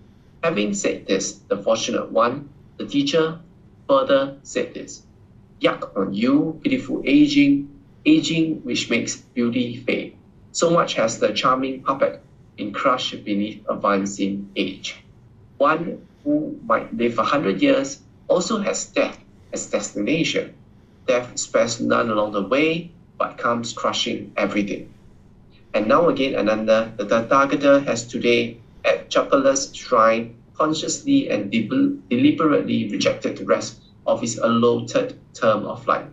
Having said this, the fortunate one, the teacher, further said this Yuck on you, pitiful aging, aging which makes beauty fade. So much has the charming puppet been crushed beneath advancing age. One who might live a hundred years also has death as destination. Death spares none along the way, but comes crushing everything. And now again, Ananda, the Tathagata has today at Chapalas shrine consciously and de- deliberately rejected the rest of his allotted term of life.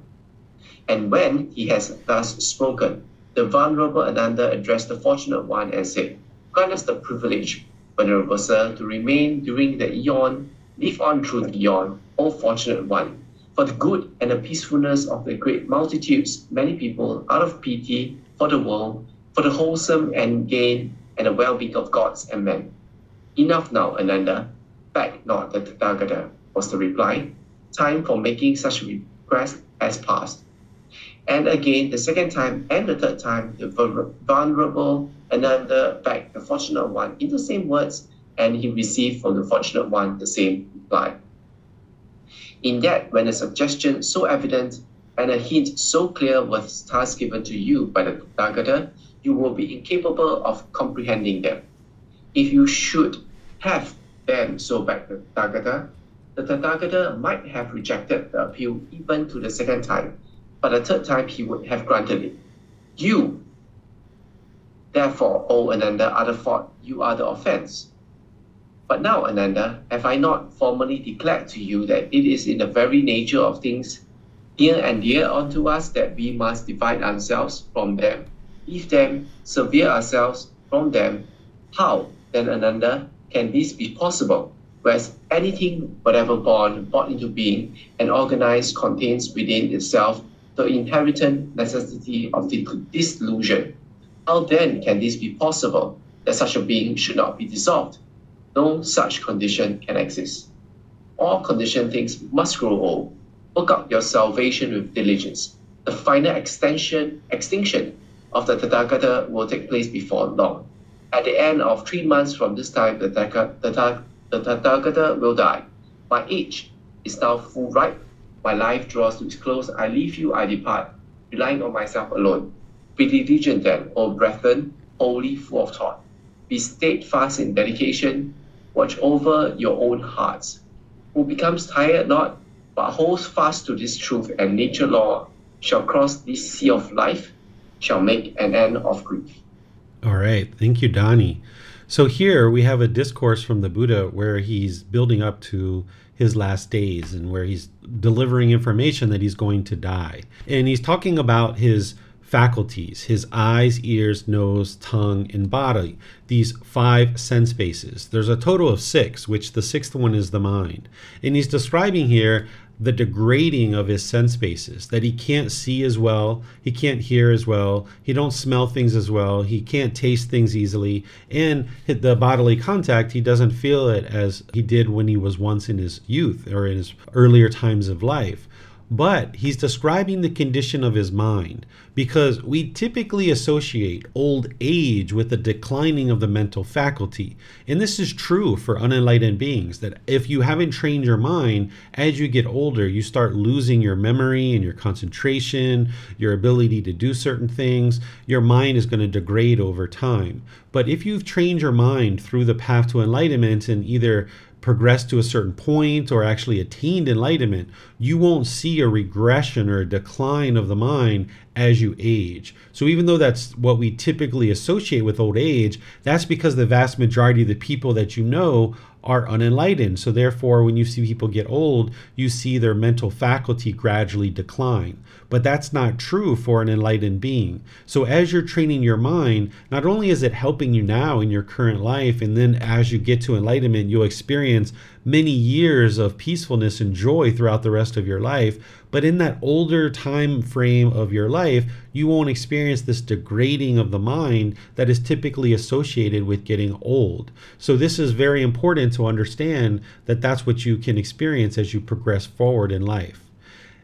And when he has thus spoken, the Venerable Ananda addressed the Fortunate One and said, Grant us the privilege, Venerable Sir, to remain during the eon, live on through the eon, O Fortunate One, for the good and the peacefulness of the great multitudes, many people, out of pity for the world, for the wholesome and gain and the well-being of gods and men. Enough now, Ananda. Back not the Tathagata, was the reply. Time for making such request has passed. And again, the second time and the third time, the vulnerable Ananda begged the fortunate one in the same words, and he received from the fortunate one the same reply. In that, when a suggestion so evident and a hint so clear was thus given to you by the Tathagata, you will be incapable of comprehending them. If you should have them so begged the Tathagata, the Tathagata might have rejected the appeal even to the second time, but the third time he would have granted it. You, therefore, O Ananda, are the fault, you are the offense. But now, Ananda, have I not formally declared to you that it is in the very nature of things near and dear unto us that we must divide ourselves from them, leave them, sever ourselves from them? How, then, Ananda, can this be possible? Whereas anything, whatever born, brought into being, and organized contains within itself the inherent necessity of the dissolution. How then can this be possible that such a being should not be dissolved? No such condition can exist. All conditioned things must grow old. Work out your salvation with diligence. The final extension, extinction of the Tathagata will take place before long. At the end of three months from this time, the the Tathagata will die. My age is now full ripe. My life draws to its close. I leave you, I depart, relying on myself alone. Be diligent then, O brethren, wholly full of thought. Be steadfast in dedication. Watch over your own hearts. Who becomes tired not, but holds fast to this truth and nature law, shall cross this sea of life, shall make an end of grief. All right. Thank you, Donnie. So here we have a discourse from the Buddha where he's building up to his last days and where he's delivering information that he's going to die. And he's talking about his faculties his eyes, ears, nose, tongue, and body. These five sense bases. There's a total of six, which the sixth one is the mind. And he's describing here the degrading of his sense bases that he can't see as well he can't hear as well he don't smell things as well he can't taste things easily and the bodily contact he doesn't feel it as he did when he was once in his youth or in his earlier times of life but he's describing the condition of his mind because we typically associate old age with the declining of the mental faculty. And this is true for unenlightened beings that if you haven't trained your mind, as you get older, you start losing your memory and your concentration, your ability to do certain things. Your mind is going to degrade over time. But if you've trained your mind through the path to enlightenment and either progressed to a certain point or actually attained enlightenment, you won't see a regression or a decline of the mind as you age. So, even though that's what we typically associate with old age, that's because the vast majority of the people that you know are unenlightened. So, therefore, when you see people get old, you see their mental faculty gradually decline. But that's not true for an enlightened being. So, as you're training your mind, not only is it helping you now in your current life, and then as you get to enlightenment, you'll experience many years of peacefulness and joy throughout the rest of your life. But in that older time frame of your life, you won't experience this degrading of the mind that is typically associated with getting old. So, this is very important to understand that that's what you can experience as you progress forward in life.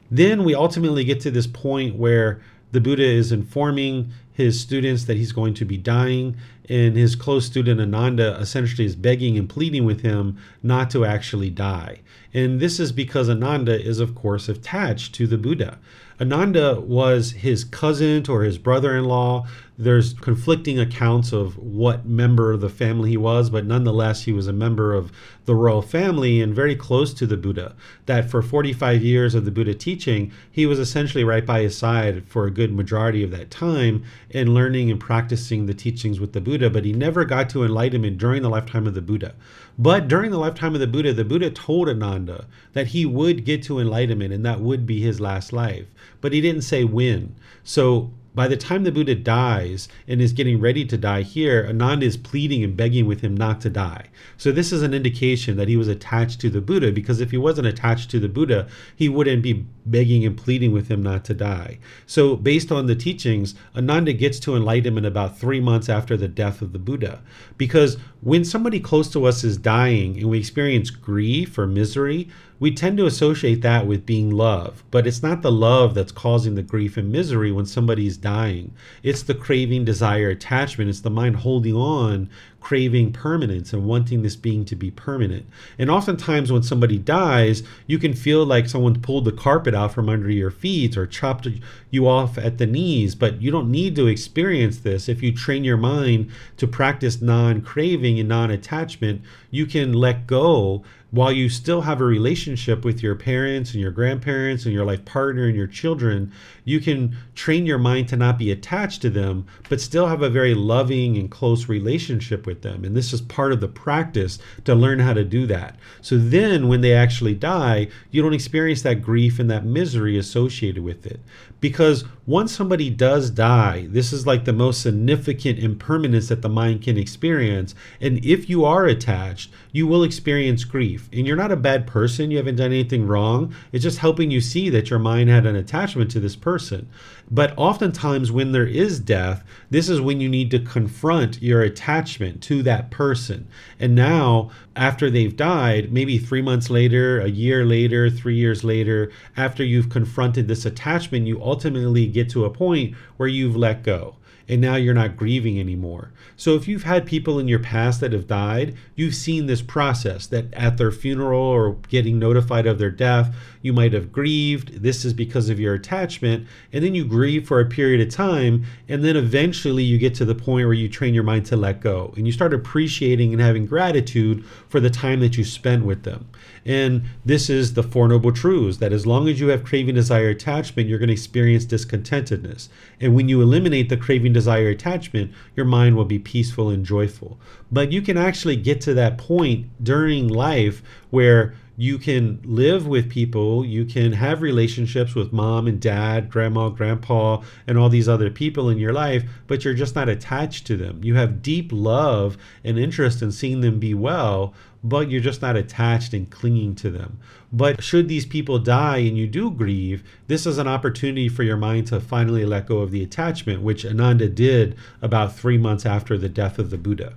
Then we ultimately get to this point where the Buddha is informing his students that he's going to be dying, and his close student Ananda essentially is begging and pleading with him not to actually die. And this is because Ananda is, of course, attached to the Buddha. Ananda was his cousin or his brother in law. There's conflicting accounts of what member of the family he was, but nonetheless, he was a member of the royal family and very close to the Buddha. That for 45 years of the Buddha teaching, he was essentially right by his side for a good majority of that time in learning and practicing the teachings with the Buddha, but he never got to enlightenment during the lifetime of the Buddha. But during the lifetime of the Buddha, the Buddha told Ananda that he would get to enlightenment and that would be his last life. But he didn't say when. So by the time the Buddha dies and is getting ready to die here, Ananda is pleading and begging with him not to die. So this is an indication that he was attached to the Buddha because if he wasn't attached to the Buddha, he wouldn't be begging and pleading with him not to die. So based on the teachings, Ananda gets to enlightenment about three months after the death of the Buddha. Because when somebody close to us is dying and we experience grief or misery, we tend to associate that with being love, but it's not the love that's causing the grief and misery when somebody's dying. It's the craving, desire, attachment. It's the mind holding on, craving permanence and wanting this being to be permanent. And oftentimes, when somebody dies, you can feel like someone pulled the carpet out from under your feet or chopped you off at the knees, but you don't need to experience this. If you train your mind to practice non craving and non attachment, you can let go while you still have a relationship with your parents and your grandparents and your life partner and your children, you can train your mind to not be attached to them, but still have a very loving and close relationship with them. And this is part of the practice to learn how to do that. So then when they actually die, you don't experience that grief and that misery associated with it. Because once somebody does die, this is like the most significant impermanence that the mind can experience. And if you are attached, you will experience grief. And you're not a bad person, you haven't done anything wrong. It's just helping you see that your mind had an attachment to this person. But oftentimes, when there is death, this is when you need to confront your attachment to that person. And now, after they've died, maybe three months later, a year later, three years later, after you've confronted this attachment, you ultimately get to a point where you've let go and now you're not grieving anymore. So if you've had people in your past that have died, you've seen this process that at their funeral or getting notified of their death, you might have grieved. This is because of your attachment. And then you grieve for a period of time. And then eventually you get to the point where you train your mind to let go and you start appreciating and having gratitude for the time that you spent with them. And this is the Four Noble Truths that as long as you have craving, desire, attachment, you're going to experience discontentedness. And when you eliminate the craving, desire, attachment, your mind will be peaceful and joyful. But you can actually get to that point during life where you can live with people, you can have relationships with mom and dad, grandma, grandpa, and all these other people in your life, but you're just not attached to them. You have deep love and interest in seeing them be well, but you're just not attached and clinging to them. But should these people die and you do grieve, this is an opportunity for your mind to finally let go of the attachment, which Ananda did about three months after the death of the Buddha.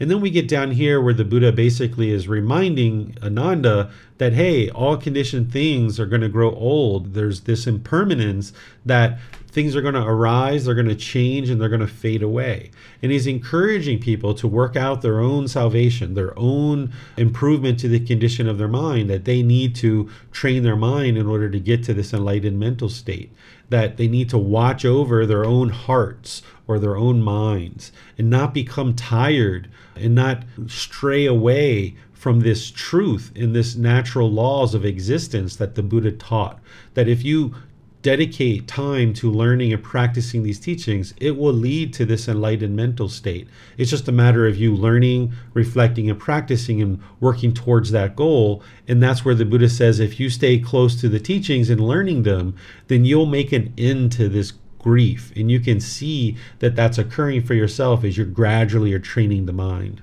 And then we get down here where the Buddha basically is reminding Ananda that, hey, all conditioned things are going to grow old. There's this impermanence that things are going to arise, they're going to change, and they're going to fade away. And he's encouraging people to work out their own salvation, their own improvement to the condition of their mind, that they need to train their mind in order to get to this enlightened mental state, that they need to watch over their own hearts or their own minds and not become tired and not stray away from this truth in this natural laws of existence that the Buddha taught. That if you dedicate time to learning and practicing these teachings, it will lead to this enlightened mental state. It's just a matter of you learning, reflecting, and practicing and working towards that goal. And that's where the Buddha says if you stay close to the teachings and learning them, then you'll make an end to this grief. And you can see that that's occurring for yourself as you're gradually are training the mind.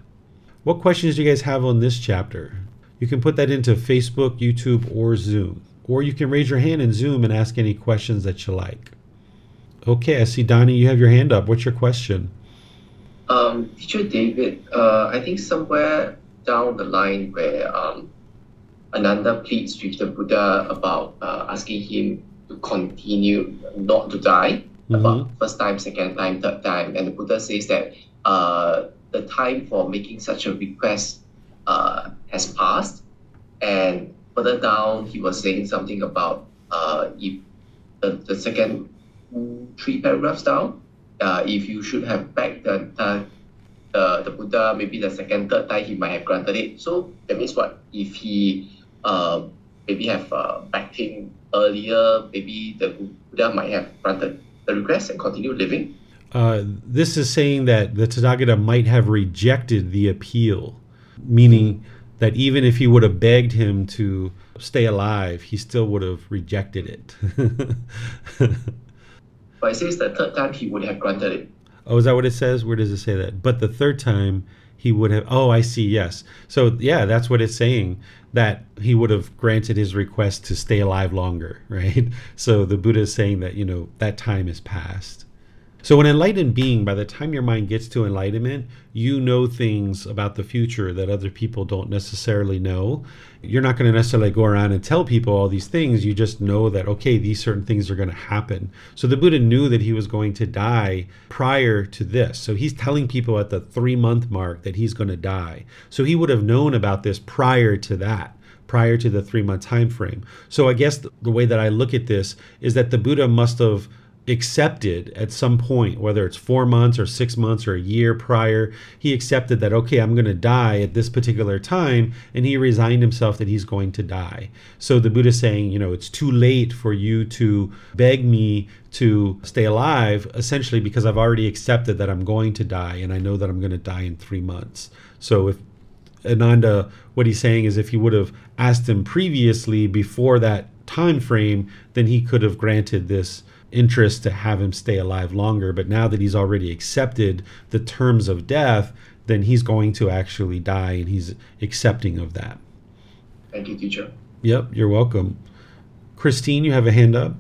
What questions do you guys have on this chapter? You can put that into Facebook, YouTube, or Zoom. Or you can raise your hand in Zoom and ask any questions that you like. Okay, I see Donnie, you have your hand up. What's your question? Um, teacher David, uh, I think somewhere down the line where um, Ananda pleads with the Buddha about uh, asking him to continue not to die, mm-hmm. about first time, second time, third time, and the Buddha says that uh, the time for making such a request uh, has passed, and further down, he was saying something about uh, if the, the second three paragraphs down, uh, if you should have begged the, the, the Buddha, maybe the second, third time, he might have granted it. So that means what? If he uh, maybe have uh, begged him earlier, maybe the Buddha might have granted the request and continue living? Uh, this is saying that the Tathagata might have rejected the appeal, meaning. Mm-hmm that even if he would have begged him to stay alive, he still would have rejected it. but it says the third time he would have granted it. Oh, is that what it says? Where does it say that? But the third time he would have. Oh, I see. Yes. So yeah, that's what it's saying. That he would have granted his request to stay alive longer, right? So the Buddha is saying that you know that time is past. So, an enlightened being, by the time your mind gets to enlightenment, you know things about the future that other people don't necessarily know. You're not going to necessarily go around and tell people all these things. You just know that, okay, these certain things are going to happen. So, the Buddha knew that he was going to die prior to this. So, he's telling people at the three month mark that he's going to die. So, he would have known about this prior to that prior to the three month time frame. So I guess the way that I look at this is that the Buddha must have accepted at some point, whether it's four months or six months or a year prior, he accepted that, okay, I'm going to die at this particular time, and he resigned himself that he's going to die. So the Buddha saying, you know, it's too late for you to beg me to stay alive, essentially because I've already accepted that I'm going to die, and I know that I'm going to die in three months. So if Ananda, what he's saying is if he would have asked him previously before that time frame, then he could have granted this interest to have him stay alive longer. But now that he's already accepted the terms of death, then he's going to actually die and he's accepting of that. Thank you, teacher. Yep, you're welcome. Christine, you have a hand up.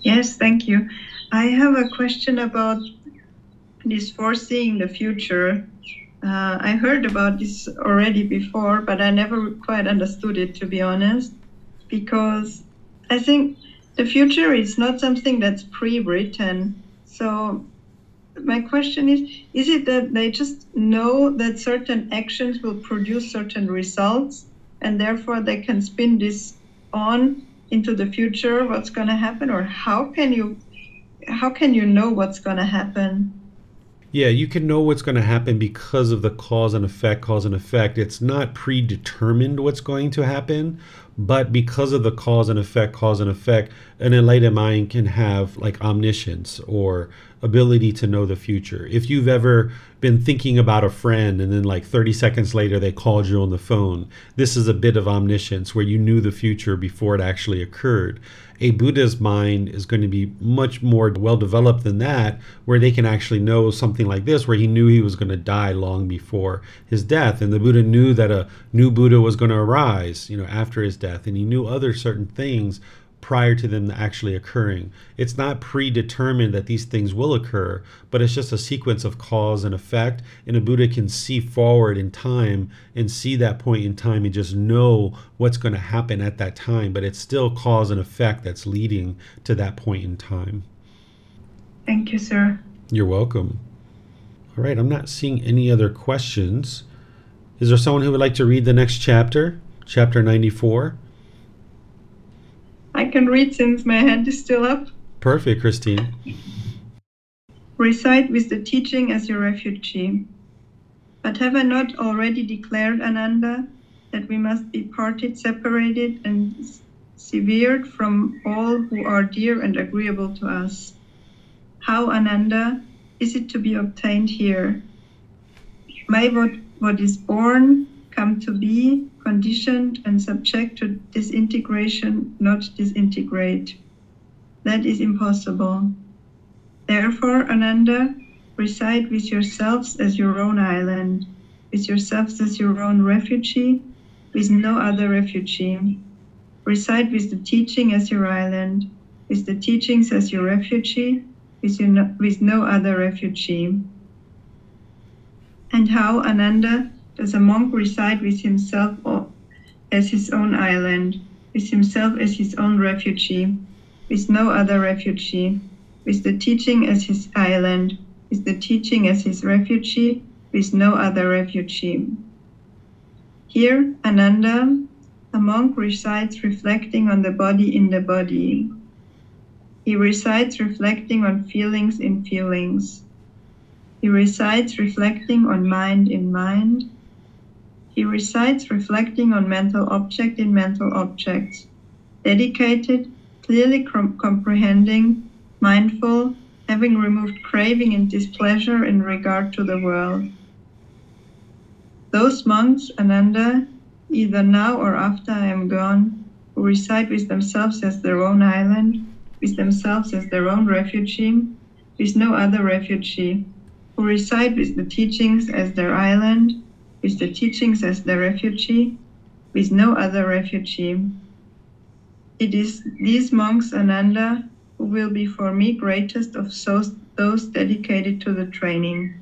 Yes, thank you. I have a question about this foreseeing the future. Uh, I heard about this already before, but I never quite understood it, to be honest, because I think the future is not something that's pre-written. So my question is is it that they just know that certain actions will produce certain results and therefore they can spin this on into the future what's going to happen or how can you how can you know what's going to happen yeah, you can know what's going to happen because of the cause and effect, cause and effect. It's not predetermined what's going to happen, but because of the cause and effect, cause and effect, an enlightened mind can have like omniscience or ability to know the future. If you've ever been thinking about a friend and then like 30 seconds later they called you on the phone, this is a bit of omniscience where you knew the future before it actually occurred. A Buddha's mind is going to be much more well developed than that, where they can actually know something like this, where he knew he was going to die long before his death. And the Buddha knew that a new Buddha was going to arise, you know, after his death. And he knew other certain things prior to them actually occurring. It's not predetermined that these things will occur, but it's just a sequence of cause and effect. And a Buddha can see forward in time and see that point in time and just know what's going to happen at that time, but it's still cause and effect that's leading to that point in time. Thank you, sir. You're welcome. All right, I'm not seeing any other questions. Is there someone who would like to read the next chapter, chapter 94? I can read since my hand is still up. Perfect, Christine. Recite with the teaching as your refugee. But have I not already declared, Ananda, that we must be parted, separated, and severed from all who are dear and agreeable to us. How, Ananda, is it to be obtained here? May what, what is born come to be, conditioned and subject to disintegration, not disintegrate. That is impossible. Therefore, Ananda, reside with yourselves as your own island, with yourselves as your own refugee, with no other refugee. Reside with the teaching as your island, with the teachings as your refugee, with, your no, with no other refugee. And how, Ananda, does a monk reside with himself as his own island, with himself as his own refugee, with no other refugee, with the teaching as his island, with the teaching as his refugee, with no other refugee. Here, Ananda, a monk resides reflecting on the body in the body. He resides reflecting on feelings in feelings. He resides reflecting on mind in mind. He resides reflecting on mental object in mental objects, dedicated, clearly com- comprehending, mindful, having removed craving and displeasure in regard to the world. Those monks, Ananda, either now or after I am gone, who reside with themselves as their own island, with themselves as their own refugee, with no other refugee, who reside with the teachings as their island, with the teachings as the refugee, with no other refugee. It is these monks, Ananda, who will be for me greatest of those dedicated to the training.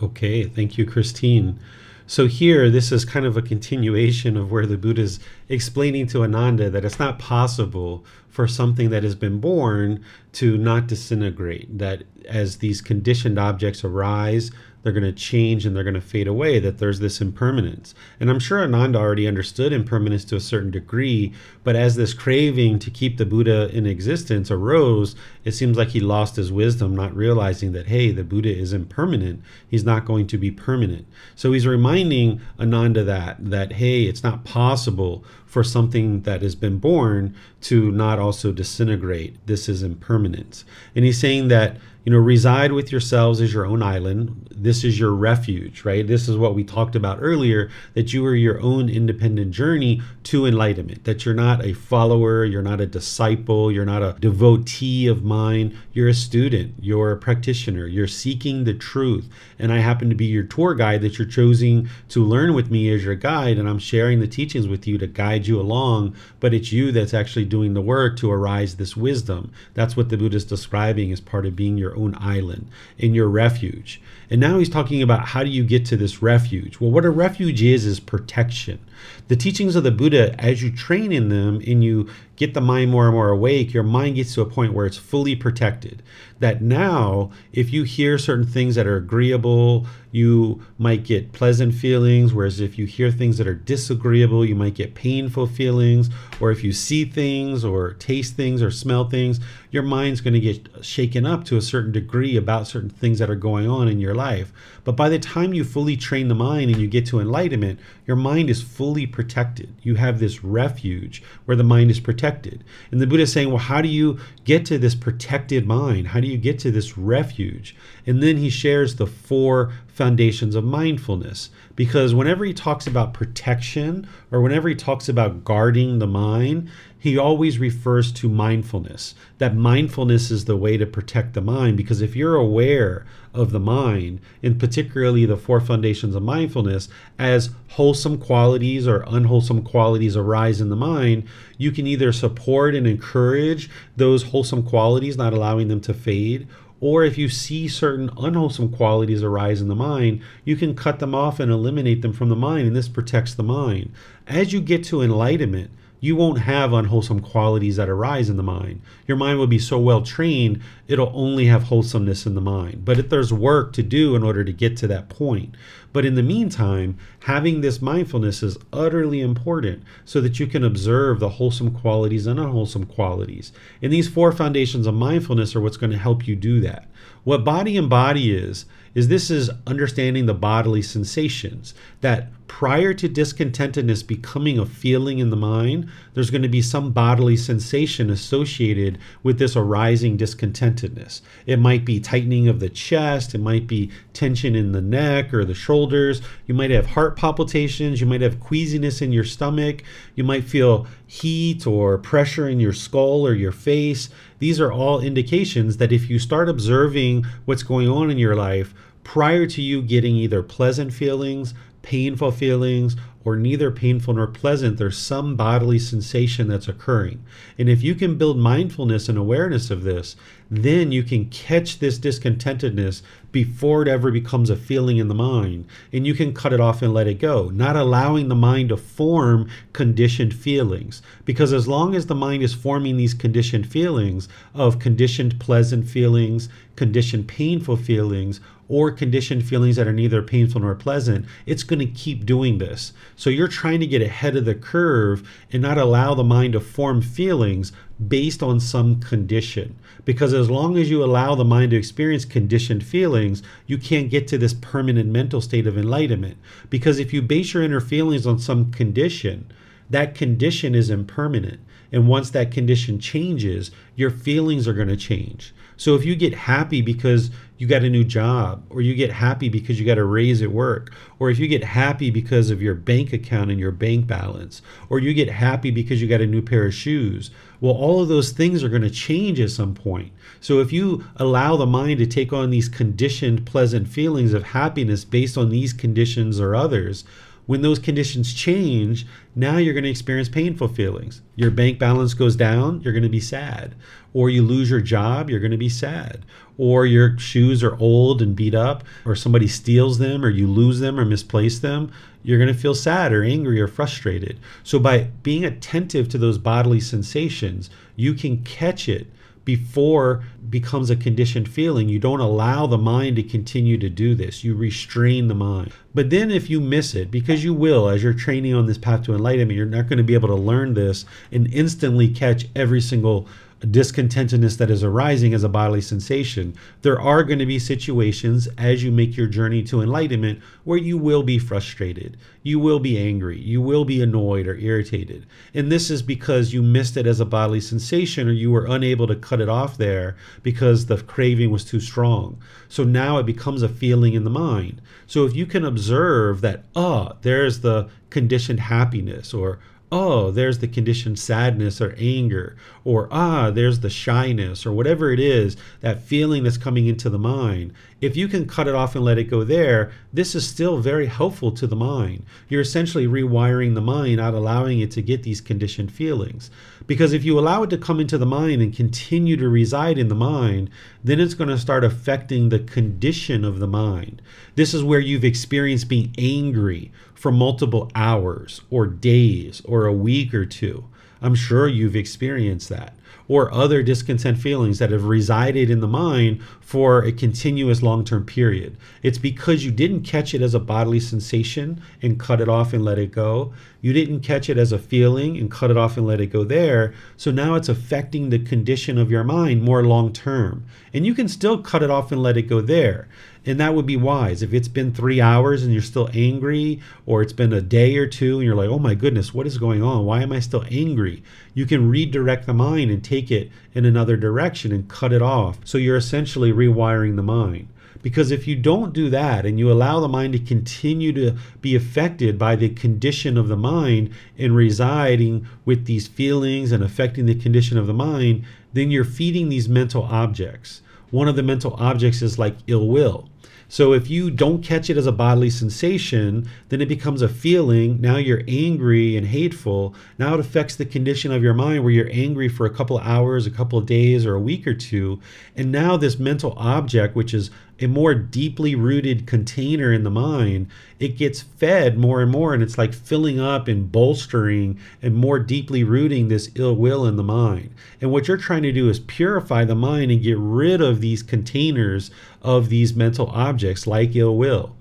Okay, thank you, Christine. So here, this is kind of a continuation of where the Buddha is explaining to Ananda that it's not possible for something that has been born to not disintegrate. That as these conditioned objects arise, they're going to change and they're going to fade away, that there's this impermanence. And I'm sure Ananda already understood impermanence to a certain degree, but as this craving to keep the Buddha in existence arose, it seems like he lost his wisdom, not realizing that, hey, the Buddha is impermanent. He's not going to be permanent. So he's reminding Ananda that, that, hey, it's not possible for something that has been born to not also disintegrate. This is impermanence. And he's saying that you know, reside with yourselves as your own island. This is your refuge, right? This is what we talked about earlier that you are your own independent journey to enlightenment, that you're not a follower, you're not a disciple, you're not a devotee of mine, you're a student, you're a practitioner, you're seeking the truth. And I happen to be your tour guide that you're choosing to learn with me as your guide, and I'm sharing the teachings with you to guide you along, but it's you that's actually doing the work to arise this wisdom. That's what the Buddha is describing as part of being your own island, in your refuge. And now he's talking about how do you get to this refuge? Well, what a refuge is, is protection. The teachings of the Buddha, as you train in them and you get the mind more and more awake, your mind gets to a point where it's fully protected. That now, if you hear certain things that are agreeable, you might get pleasant feelings, whereas if you hear things that are disagreeable, you might get painful feelings, or if you see things or taste things or smell things, your mind's going to get shaken up to a certain degree about certain things that are going on in your life. But by the time you fully train the mind and you get to enlightenment, your mind is fully protected. You have this refuge where the mind is protected. And the Buddha is saying, well, how do you get to this protected mind? How do you get to this refuge? And then he shares the four foundations of mindfulness. Because whenever he talks about protection or whenever he talks about guarding the mind, he always refers to mindfulness. That mindfulness is the way to protect the mind. Because if you're aware of the mind, and particularly the four foundations of mindfulness, as wholesome qualities or unwholesome qualities arise in the mind, you can either support and encourage those wholesome qualities, not allowing them to fade, or if you see certain unwholesome qualities arise in the mind, you can cut them off and eliminate them from the mind, and this protects the mind. As you get to enlightenment, you won't have unwholesome qualities that arise in the mind. Your mind will be so well trained, it'll only have wholesomeness in the mind. But if there's work to do in order to get to that point. But in the meantime, having this mindfulness is utterly important so that you can observe the wholesome qualities and unwholesome qualities. And these four foundations of mindfulness are what's going to help you do that. What body and body is, is this is understanding the bodily sensations that prior to discontentedness becoming a feeling in the mind, there's going to be some bodily sensation associated with this arising discontentedness. It might be tightening of the chest, it might be tension in the neck or the shoulders. You might have heart palpitations, you might have queasiness in your stomach, you might feel heat or pressure in your skull or your face. These are all indications that if you start observing what's going on in your life prior to you getting either pleasant feelings, painful feelings, or neither painful nor pleasant, there's some bodily sensation that's occurring. And if you can build mindfulness and awareness of this, then you can catch this discontentedness before it ever becomes a feeling in the mind. And you can cut it off and let it go, not allowing the mind to form conditioned feelings. Because as long as the mind is forming these conditioned feelings of conditioned pleasant feelings, conditioned painful feelings, or conditioned feelings that are neither painful nor pleasant, it's going to keep doing this. So you're trying to get ahead of the curve and not allow the mind to form feelings based on some condition. Because as long as you allow the mind to experience conditioned feelings, you can't get to this permanent mental state of enlightenment. Because if you base your inner feelings on some condition, that condition is impermanent. And once that condition changes, your feelings are going to change. So if you get happy because you got a new job, or you get happy because you got a raise at work, or if you get happy because of your bank account and your bank balance, or you get happy because you got a new pair of shoes, well, all of those things are going to change at some point. So if you allow the mind to take on these conditioned pleasant feelings of happiness based on these conditions or others, when those conditions change, now you're going to experience painful feelings. Your bank balance goes down, you're going to be sad. Or you lose your job, you're going to be sad. Or your shoes are old and beat up, or somebody steals them, or you lose them or misplace them, you're going to feel sad or angry or frustrated. So, by being attentive to those bodily sensations, you can catch it before becomes a conditioned feeling. You don't allow the mind to continue to do this. You restrain the mind. But then if you miss it, because you will as you're training on this path to enlightenment, you're not going to be able to learn this and instantly catch every single discontentedness that is arising as a bodily sensation, there are going to be situations as you make your journey to enlightenment where you will be frustrated, you will be angry, you will be annoyed or irritated. And this is because you missed it as a bodily sensation or you were unable to cut it off there because the craving was too strong. So now it becomes a feeling in the mind. So if you can observe that, oh, there's the conditioned happiness or oh, there's the conditioned sadness or anger, or ah, there's the shyness, or whatever it is, that feeling that's coming into the mind. If you can cut it off and let it go there, this is still very helpful to the mind. You're essentially rewiring the mind, not allowing it to get these conditioned feelings. Because if you allow it to come into the mind and continue to reside in the mind, then it's going to start affecting the condition of the mind. This is where you've experienced being angry for multiple hours or days or a week or two. I'm sure you've experienced that or other discontent feelings that have resided in the mind for a continuous long term period. It's because you didn't catch it as a bodily sensation and cut it off and let it go. You didn't catch it as a feeling and cut it off and let it go there. So now it's affecting the condition of your mind more long term. And you can still cut it off and let it go there. And that would be wise. If it's been three hours and you're still angry, or it's been a day or two and you're like, oh my goodness, what is going on? Why am I still angry? You can redirect the mind and take it in another direction and cut it off. So you're essentially rewiring the mind. Because if you don't do that and you allow the mind to continue to be affected by the condition of the mind and residing with these feelings and affecting the condition of the mind, then you're feeding these mental objects. One of the mental objects is like ill will. So if you don't catch it as a bodily sensation, then it becomes a feeling. Now you're angry and hateful. Now it affects the condition of your mind where you're angry for a couple of hours, a couple of days, or a week or two. And now this mental object, which is a more deeply rooted container in the mind, it gets fed more and more, and it's like filling up and bolstering and more deeply rooting this ill will in the mind. And what you're trying to do is purify the mind and get rid of these containers of these mental objects like ill will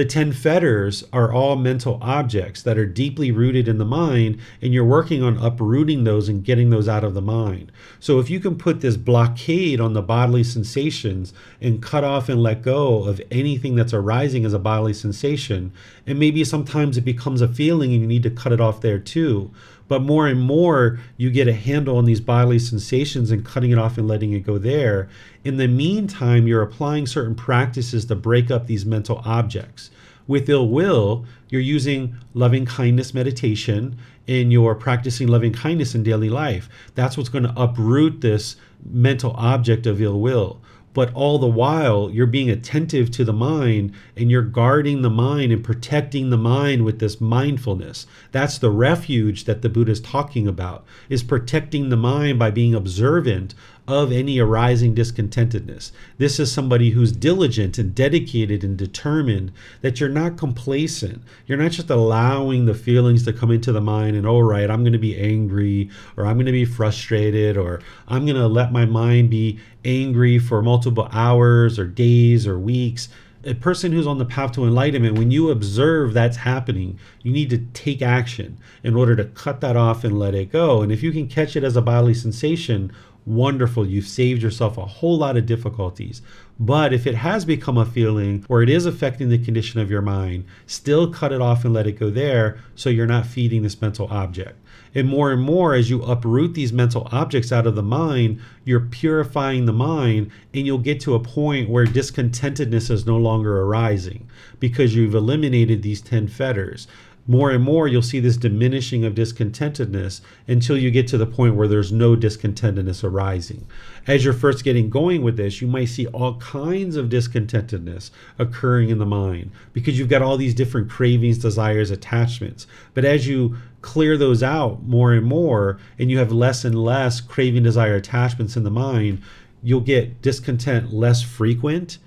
The 10 fetters are all mental objects that are deeply rooted in the mind, and you're working on uprooting those and getting those out of the mind. So, if you can put this blockade on the bodily sensations and cut off and let go of anything that's arising as a bodily sensation, and maybe sometimes it becomes a feeling and you need to cut it off there too but more and more you get a handle on these bodily sensations and cutting it off and letting it go there. In the meantime, you're applying certain practices to break up these mental objects. With ill will, you're using loving kindness meditation and you're practicing loving kindness in daily life. That's what's going to uproot this mental object of ill will but all the while you're being attentive to the mind and you're guarding the mind and protecting the mind with this mindfulness. That's the refuge that the buddha is talking about is protecting the mind by being observant of any arising discontentedness. This is somebody who's diligent and dedicated and determined that you're not complacent. You're not just allowing the feelings to come into the mind and, all right, I'm going to be angry or I'm going to be frustrated or I'm going to let my mind be angry for multiple hours or days or weeks a person who's on the path to enlightenment, when you observe that's happening, you need to take action in order to cut that off and let it go. And if you can catch it as a bodily sensation, wonderful. You've saved yourself a whole lot of difficulties. But if it has become a feeling or it is affecting the condition of your mind, still cut it off and let it go there so you're not feeding this mental object. And more and more, as you uproot these mental objects out of the mind, you're purifying the mind, and you'll get to a point where discontentedness is no longer arising because you've eliminated these 10 fetters more and more you'll see this diminishing of discontentedness until you get to the point where there's no discontentedness arising. As you're first getting going with this, you might see all kinds of discontentedness occurring in the mind because you've got all these different cravings, desires, attachments. But as you clear those out more and more, and you have less and less craving, desire, attachments in the mind, you'll get discontent less frequent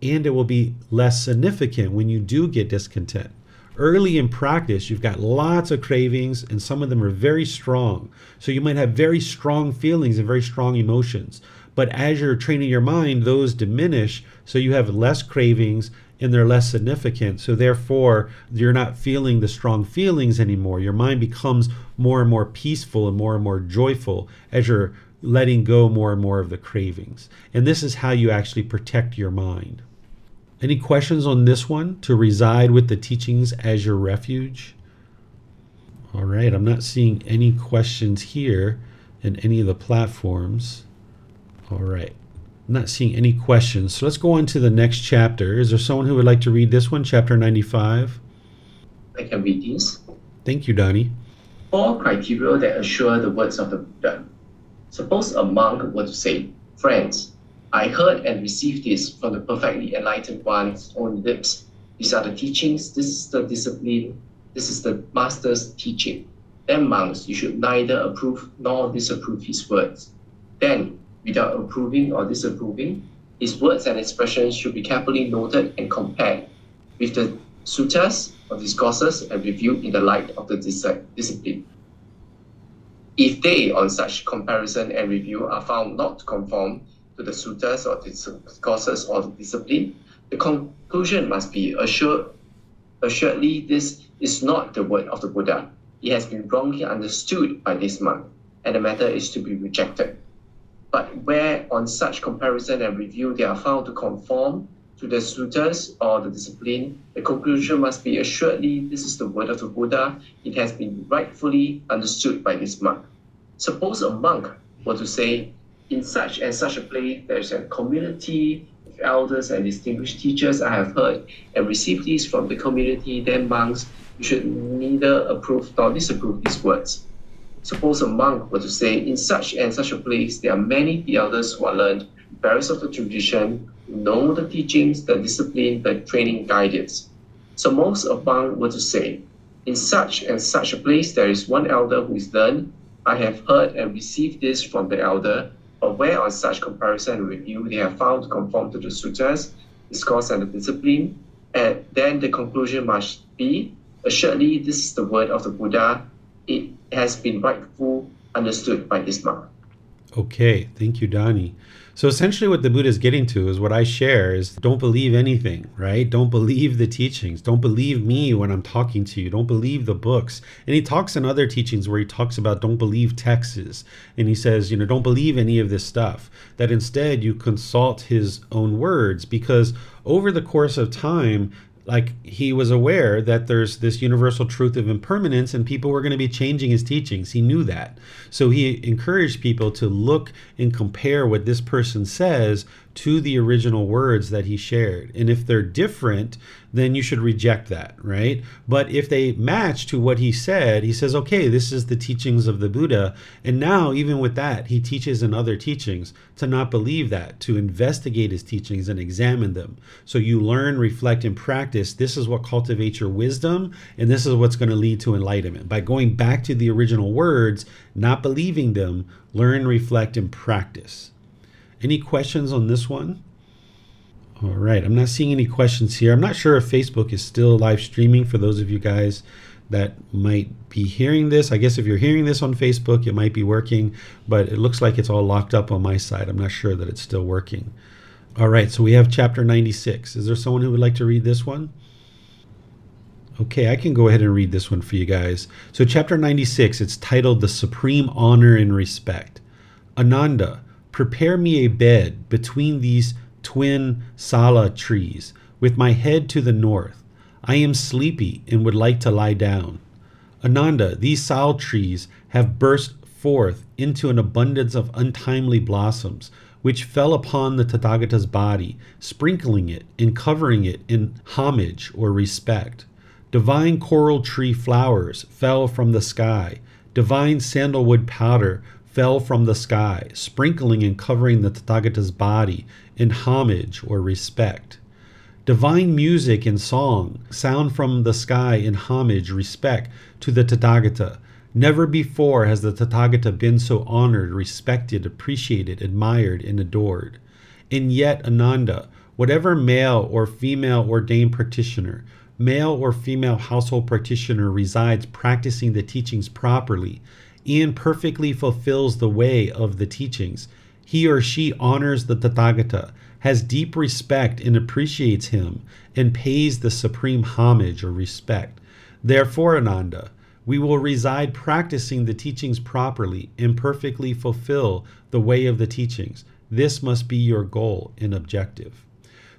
and it will be less significant when you do get discontent early in practice, you've got lots of cravings, and some of them are very strong. So you might have very strong feelings and very strong emotions. But as you're training your mind, those diminish, so you have less cravings and they're less significant. So therefore, you're not feeling the strong feelings anymore. Your mind becomes more and more peaceful and more and more joyful as you're letting go more and more of the cravings. And this is how you actually protect your mind. Any questions on this one? To reside with the teachings as your refuge? All right, I'm not seeing any questions here in any of the platforms. All right, I'm not seeing any questions. So let's go on to the next chapter. Is there someone who would like to read this one, chapter 95? I can read this. Thank you, Donnie. Four criteria that assure the words of the Buddha. Suppose a monk were to say, Friends, I heard and received this from the perfectly enlightened one's own lips. These are the teachings, this is the discipline, this is the master's teaching. Then, monks, you should neither approve nor disapprove his words. Then, without approving or disapproving, his words and expressions should be carefully noted and compared with the suttas or discourses and reviewed in the light of the dis- discipline. If they, on such comparison and review, are found not to conform to the suttas or discourses or the discipline, the conclusion must be assured, assuredly this is not the word of the Buddha. It has been wrongly understood by this monk, and the matter is to be rejected. But where on such comparison and review they are found to conform to the suttas or the discipline, the conclusion must be assuredly this is the word of the Buddha. It has been rightfully understood by this monk. Suppose a monk were to say, in such and such a place, there's a community of elders and distinguished teachers I have heard and received these from the community, then monks, you should neither approve nor disapprove these words. Suppose a monk were to say, in such and such a place, there are many elders who are learned, various of the tradition, know the teachings, the discipline, the training guidance. Suppose of monk were to say, in such and such a place, there is one elder who is learned. I have heard and received this from the elder but where on such comparison and review they have found to conform to the sutras, discourse, and the discipline, and then the conclusion must be assuredly this is the word of the Buddha. It has been rightful understood by this monk. Okay, thank you, Donnie. So essentially, what the Buddha is getting to is what I share is don't believe anything, right? Don't believe the teachings. Don't believe me when I'm talking to you. Don't believe the books. And he talks in other teachings where he talks about don't believe texts. And he says, you know, don't believe any of this stuff. That instead you consult his own words because over the course of time, like he was aware that there's this universal truth of impermanence and people were going to be changing his teachings. He knew that. So he encouraged people to look and compare what this person says to the original words that he shared. And if they're different, then you should reject that, right? But if they match to what he said, he says, okay, this is the teachings of the Buddha. And now, even with that, he teaches in other teachings to not believe that, to investigate his teachings and examine them. So you learn, reflect, and practice. This is what cultivates your wisdom, and this is what's going to lead to enlightenment. By going back to the original words, not believing them, learn, reflect, and practice. Any questions on this one? All right, I'm not seeing any questions here. I'm not sure if Facebook is still live streaming for those of you guys that might be hearing this. I guess if you're hearing this on Facebook, it might be working, but it looks like it's all locked up on my side. I'm not sure that it's still working. All right, so we have chapter 96. Is there someone who would like to read this one? Okay, I can go ahead and read this one for you guys. So, chapter 96, it's titled The Supreme Honor and Respect. Ananda, Prepare me a bed between these twin sala trees, with my head to the north. I am sleepy and would like to lie down. Ananda, these sal trees have burst forth into an abundance of untimely blossoms, which fell upon the Tathagata's body, sprinkling it and covering it in homage or respect. Divine coral tree flowers fell from the sky. Divine sandalwood powder fell from the sky, sprinkling and covering the Tathagata's body in homage or respect. Divine music and song sound from the sky in homage, respect to the Tathagata. Never before has the Tathagata been so honored, respected, appreciated, admired, and adored. And yet, Ananda, whatever male or female ordained practitioner, male or female household practitioner resides practicing the teachings properly, and perfectly fulfills the way of the teachings. He or she honors the Tathagata, has deep respect and appreciates him, and pays the supreme homage or respect. Therefore, Ananda, we will reside practicing the teachings properly and perfectly fulfill the way of the teachings. This must be your goal and objective.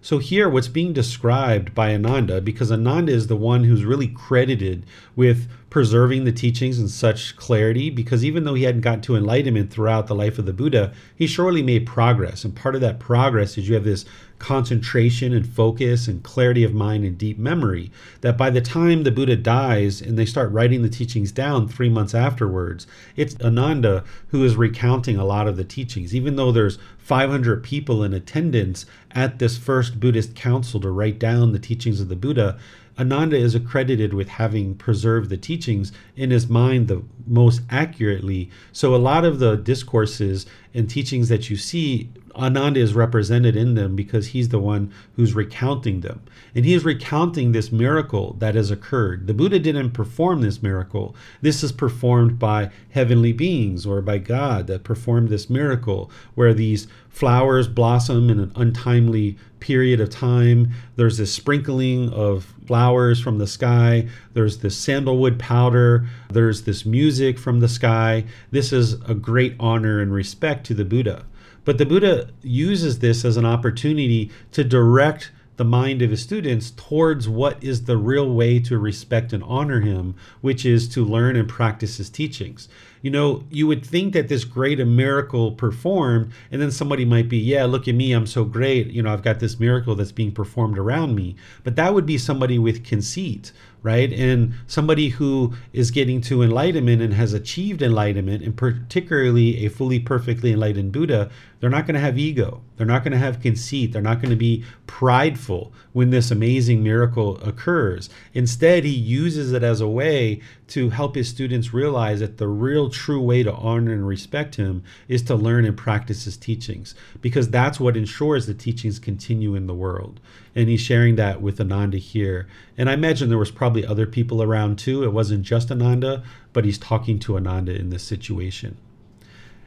So here, what's being described by Ananda, because Ananda is the one who's really credited with preserving the teachings in such clarity, because even though he hadn't got to enlightenment throughout the life of the Buddha, he surely made progress. And part of that progress is you have this concentration and focus and clarity of mind and deep memory that by the time the Buddha dies and they start writing the teachings down three months afterwards, it's Ananda who is recounting a lot of the teachings. Even though there's 500 people in attendance at this first Buddhist council to write down the teachings of the Buddha, Ananda is accredited with having preserved the teachings in his mind the most accurately. So a lot of the discourses and teachings that you see Ananda is represented in them because he's the one who's recounting them. And he is recounting this miracle that has occurred. The Buddha didn't perform this miracle. This is performed by heavenly beings or by God that performed this miracle where these flowers blossom in an untimely period of time. There's this sprinkling of flowers from the sky. There's this sandalwood powder. There's this music from the sky. This is a great honor and respect to the Buddha. But the Buddha uses this as an opportunity to direct the mind of his students towards what is the real way to respect and honor him, which is to learn and practice his teachings. You know, you would think that this great miracle performed, and then somebody might be, yeah, look at me, I'm so great. You know, I've got this miracle that's being performed around me. But that would be somebody with conceit, right? And somebody who is getting to enlightenment and has achieved enlightenment, and particularly a fully perfectly enlightened Buddha, they're not going to have ego. They're not going to have conceit. They're not going to be prideful when this amazing miracle occurs. Instead, he uses it as a way to help his students realize that the real true way to honor and respect him is to learn and practice his teachings, because that's what ensures the teachings continue in the world and he's sharing that with Ananda here. And I imagine there was probably other people around too. It wasn't just Ananda, but he's talking to Ananda in this situation.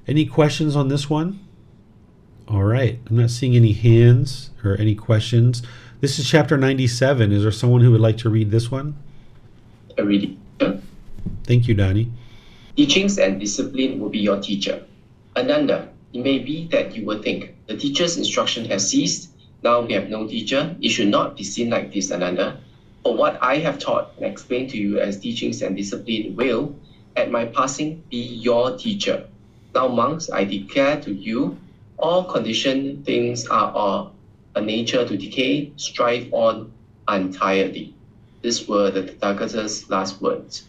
Any questions on this one? All right. I'm not seeing any hands or any questions. This is chapter 97. Is there someone who would like to read this one? A reading. Thank you, Donnie. Teachings and discipline will be your teacher. Ananda, it may be that you will think the teacher's instruction has ceased. Now we have no teacher. It should not be seen like this, Ananda. For what I have taught and explained to you as teachings and discipline will, at my passing, be your teacher. Now, monks, I declare to you, all conditioned things are of a nature to decay, strive on untiredly. These were the Tathagata's last words.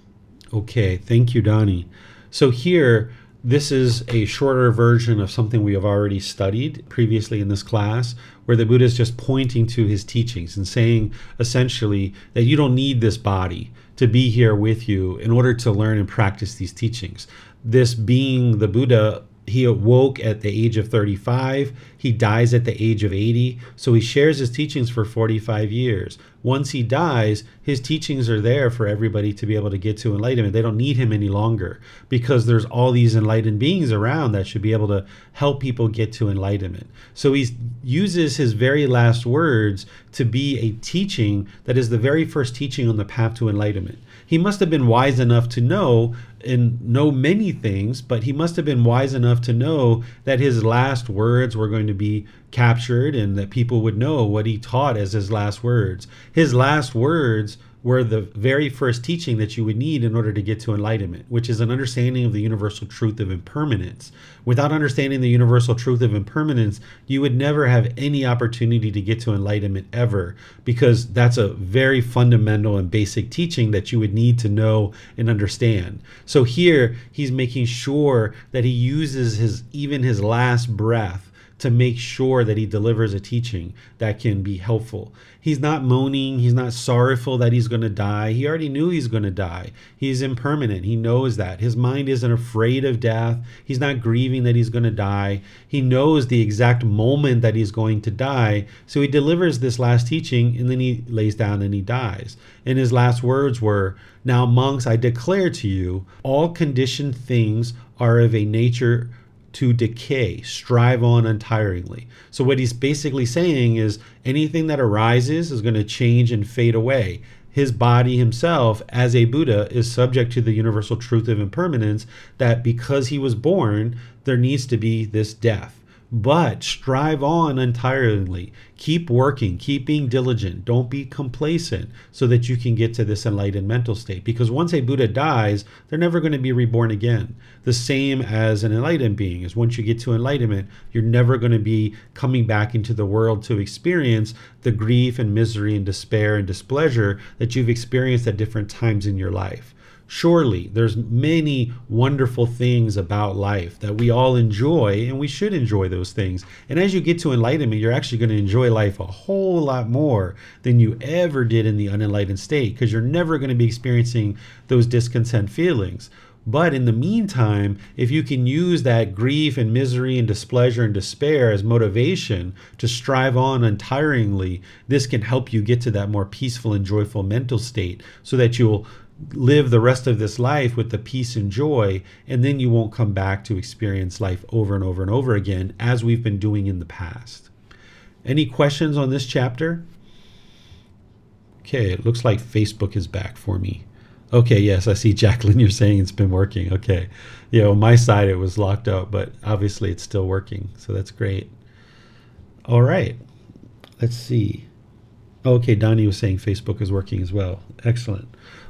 Okay, thank you, Donnie. So here, this is a shorter version of something we have already studied previously in this class, where the Buddha is just pointing to his teachings and saying essentially that you don't need this body to be here with you in order to learn and practice these teachings. This being the Buddha he awoke at the age of 35 he dies at the age of 80 so he shares his teachings for 45 years. Once he dies his teachings are there for everybody to be able to get to enlightenment. They don't need him any longer because there's all these enlightened beings around that should be able to help people get to enlightenment. So he uses his very last words to be a teaching that is the very first teaching on the path to enlightenment he must have been wise enough to know and know many things, but he must have been wise enough to know that his last words were going to be captured and that people would know what he taught as his last words. His last words were the very first teaching that you would need in order to get to enlightenment, which is an understanding of the universal truth of impermanence. Without understanding the universal truth of impermanence, you would never have any opportunity to get to enlightenment ever, because that's a very fundamental and basic teaching that you would need to know and understand. So here, he's making sure that he uses his even his last breath to make sure that he delivers a teaching that can be helpful. He's not moaning, he's not sorrowful that he's going to die. He already knew he's going to die. He's impermanent. He knows that. His mind isn't afraid of death. He's not grieving that he's going to die. He knows the exact moment that he's going to die. So he delivers this last teaching and then he lays down and he dies. And his last words were, Now, monks, I declare to you, all conditioned things are of a nature to decay, strive on untiringly. So, what he's basically saying is anything that arises is going to change and fade away. His body himself, as a Buddha, is subject to the universal truth of impermanence that because he was born, there needs to be this death but strive on entirely. Keep working, keep being diligent. Don't be complacent so that you can get to this enlightened mental state. Because once a Buddha dies, they're never going to be reborn again. The same as an enlightened being is once you get to enlightenment, you're never going to be coming back into the world to experience the grief and misery and despair and displeasure that you've experienced at different times in your life surely there's many wonderful things about life that we all enjoy and we should enjoy those things. And as you get to enlightenment you're actually going to enjoy life a whole lot more than you ever did in the unenlightened state because you're never going to be experiencing those discontent feelings. But in the meantime, if you can use that grief and misery and displeasure and despair as motivation to strive on untiringly, this can help you get to that more peaceful and joyful mental state so that you'll live the rest of this life with the peace and joy, and then you won't come back to experience life over and over and over again as we've been doing in the past. Any questions on this chapter? Okay, it looks like Facebook is back for me. Okay, yes, I see Jacqueline. You're saying it's been working. Okay. Yeah, on my side it was locked up, but obviously it's still working. So that's great. All right. Let's see. Okay, Donnie was saying Facebook is working as well. Excellent.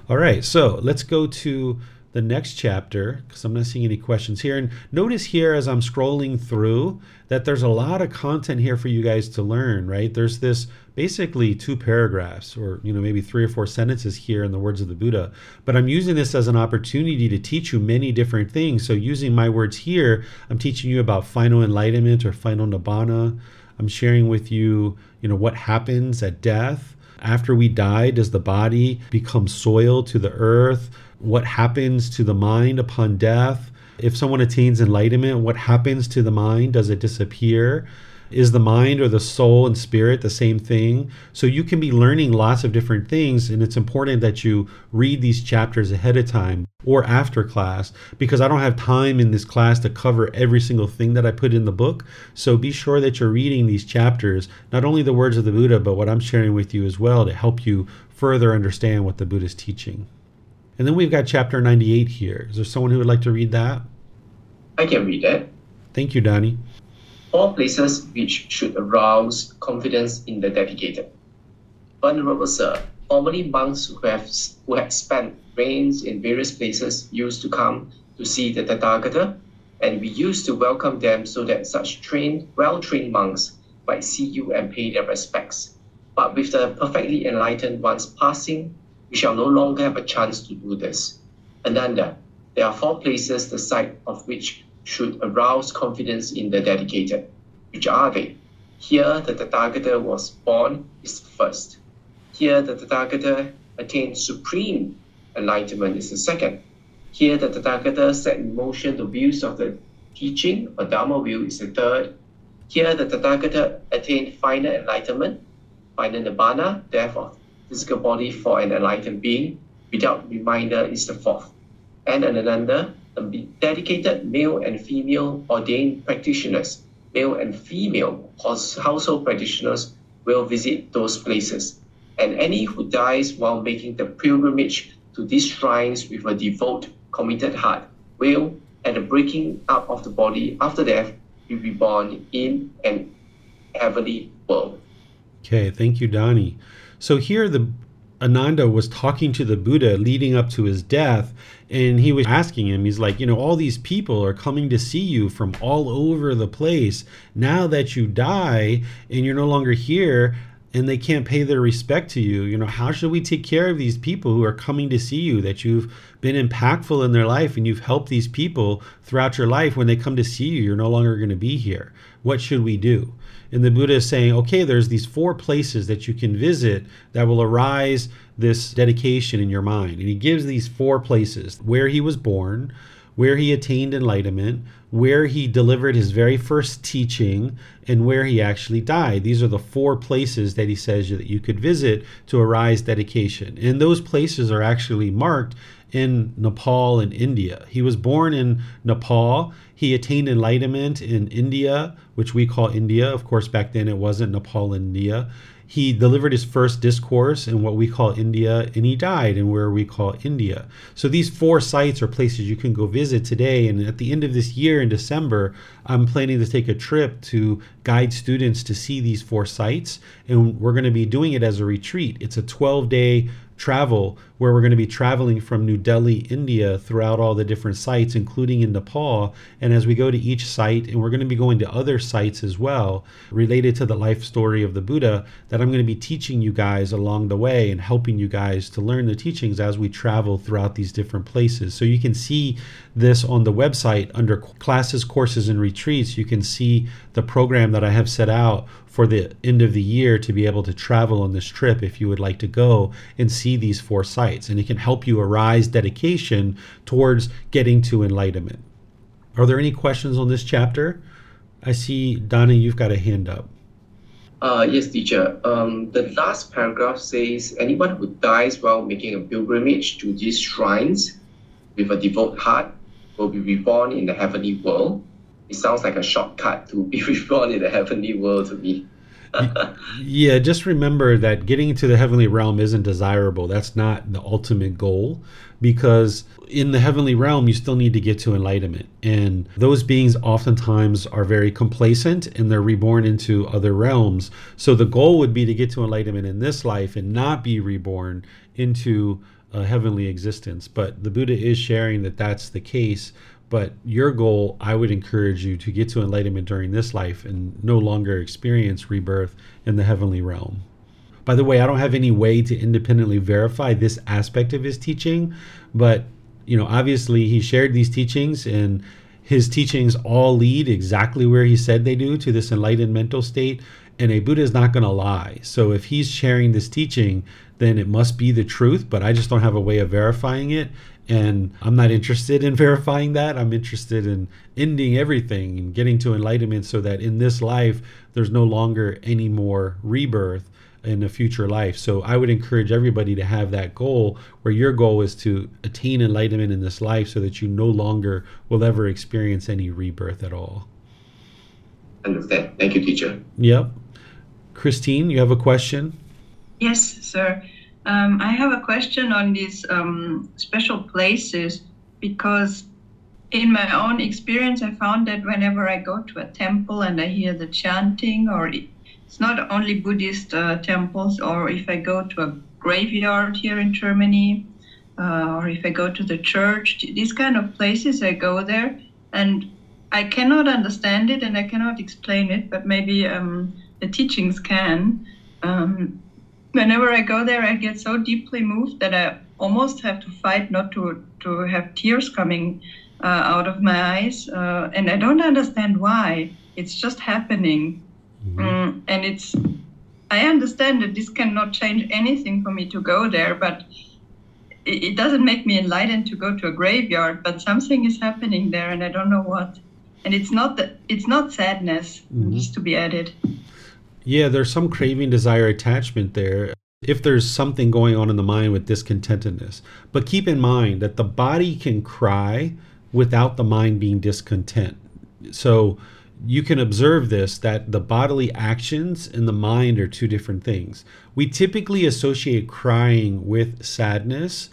All right, so let's go to the next chapter because I'm not seeing any questions here. And notice here as I'm scrolling through that there's a lot of content here for you guys to learn, right? There's this basically two paragraphs or you know maybe three or four sentences here in the words of the Buddha. But I'm using this as an opportunity to teach you many different things. So using my words here, I'm teaching you about final enlightenment or final nibbana. I'm sharing with you, you know, what happens at death after we die, does the body become soil to the earth? What happens to the mind upon death? If someone attains enlightenment, what happens to the mind? Does it disappear? Is the mind or the soul and spirit the same thing? So you can be learning lots of different things, and it's important that you read these chapters ahead of time or after class because I don't have time in this class to cover every single thing that I put in the book. So be sure that you're reading these chapters, not only the words of the Buddha, but what I'm sharing with you as well to help you further understand what the Buddha is teaching. And then we've got chapter 98 here. Is there someone who would like to read that? I can read that. Thank you, Donnie. Four places which should arouse confidence in the dedicated. Venerable Sir, formerly monks who have who had spent rains in various places used to come to see the Tathagata, and we used to welcome them so that such trained, well-trained monks might see you and pay their respects. But with the perfectly enlightened ones passing, we shall no longer have a chance to do this. Ananda, there are four places the sight of which should arouse confidence in the dedicated. Which are they? Here the Tathagata was born is first. Here the Tathagata attained supreme enlightenment is the second. Here the Tathagata set in motion the wheels of the teaching or Dharma wheel is the third. Here the Tathagata attained final enlightenment, final nibbana, of physical body for an enlightened being without reminder is the fourth. And the dedicated male and female ordained practitioners, male and female household practitioners will visit those places. And any who dies while making the pilgrimage to these shrines with a devout, committed heart will, at the breaking up of the body after death, be reborn in an heavenly world. Okay, thank you, Donnie. So here the Ananda was talking to the Buddha leading up to his death, and he was asking him, he's like, you know, all these people are coming to see you from all over the place. Now that you die and you're no longer here, and they can't pay their respect to you, you know, how should we take care of these people who are coming to see you that you've been impactful in their life and you've helped these people throughout your life? When they come to see you, you're no longer going to be here. What should we do? And the Buddha is saying, okay, there's these four places that you can visit that will arise this dedication in your mind. And he gives these four places where he was born, where he attained enlightenment, where he delivered his very first teaching, and where he actually died. These are the four places that he says that you could visit to arise dedication. And those places are actually marked in Nepal and India. He was born in Nepal. He attained enlightenment in India, which we call India. Of course, back then it wasn't Nepal, and India. He delivered his first discourse in what we call India, and he died in where we call India. So these four sites are places you can go visit today. And at the end of this year in December, I'm planning to take a trip to guide students to see these four sites. And we're going to be doing it as a retreat. It's a 12 day travel where we're going to be traveling from New Delhi, India, throughout all the different sites, including in Nepal. And as we go to each site, and we're going to be going to other sites as well related to the life story of the Buddha, that I'm going to be teaching you guys along the way and helping you guys to learn the teachings as we travel throughout these different places. So you can see this on the website under classes, courses, and retreats. You can see the program that I have set out for the end of the year to be able to travel on this trip if you would like to go and see these four sites. And it can help you arise dedication towards getting to enlightenment. Are there any questions on this chapter? I see, Donna, you've got a hand up. Uh, yes, teacher. Um, the last paragraph says anyone who dies while making a pilgrimage to these shrines with a devout heart will be reborn in the heavenly world it sounds like a shortcut to be reborn in the heavenly world to me. yeah, just remember that getting to the heavenly realm isn't desirable. That's not the ultimate goal because in the heavenly realm, you still need to get to enlightenment. And those beings oftentimes are very complacent and they're reborn into other realms. So the goal would be to get to enlightenment in this life and not be reborn into a heavenly existence. But the Buddha is sharing that that's the case but your goal, I would encourage you to get to enlightenment during this life and no longer experience rebirth in the heavenly realm. By the way, I don't have any way to independently verify this aspect of his teaching, but you know, obviously he shared these teachings and his teachings all lead exactly where he said they do to this enlightened mental state and a Buddha is not going to lie. So if he's sharing this teaching, then it must be the truth, but I just don't have a way of verifying it. And I'm not interested in verifying that. I'm interested in ending everything and getting to enlightenment so that in this life, there's no longer any more rebirth in a future life. So I would encourage everybody to have that goal where your goal is to attain enlightenment in this life so that you no longer will ever experience any rebirth at all. Understand. Thank you, teacher. Yep. Christine, you have a question? Yes, sir. Um, I have a question on these um, special places because, in my own experience, I found that whenever I go to a temple and I hear the chanting, or it's not only Buddhist uh, temples, or if I go to a graveyard here in Germany, uh, or if I go to the church, these kind of places, I go there and I cannot understand it and I cannot explain it, but maybe um, the teachings can. Um, whenever I go there, I get so deeply moved that I almost have to fight not to to have tears coming uh, out of my eyes, uh, and I don't understand why. It's just happening, mm-hmm. mm, and it's. I understand that this cannot change anything for me to go there, but it, it doesn't make me enlightened to go to a graveyard. But something is happening there, and I don't know what. And it's not that it's not sadness mm-hmm. needs to be added. Yeah, there's some craving, desire, attachment there. If there's something going on in the mind with discontentedness. But keep in mind that the body can cry without the mind being discontent. So you can observe this that the bodily actions and the mind are two different things. We typically associate crying with sadness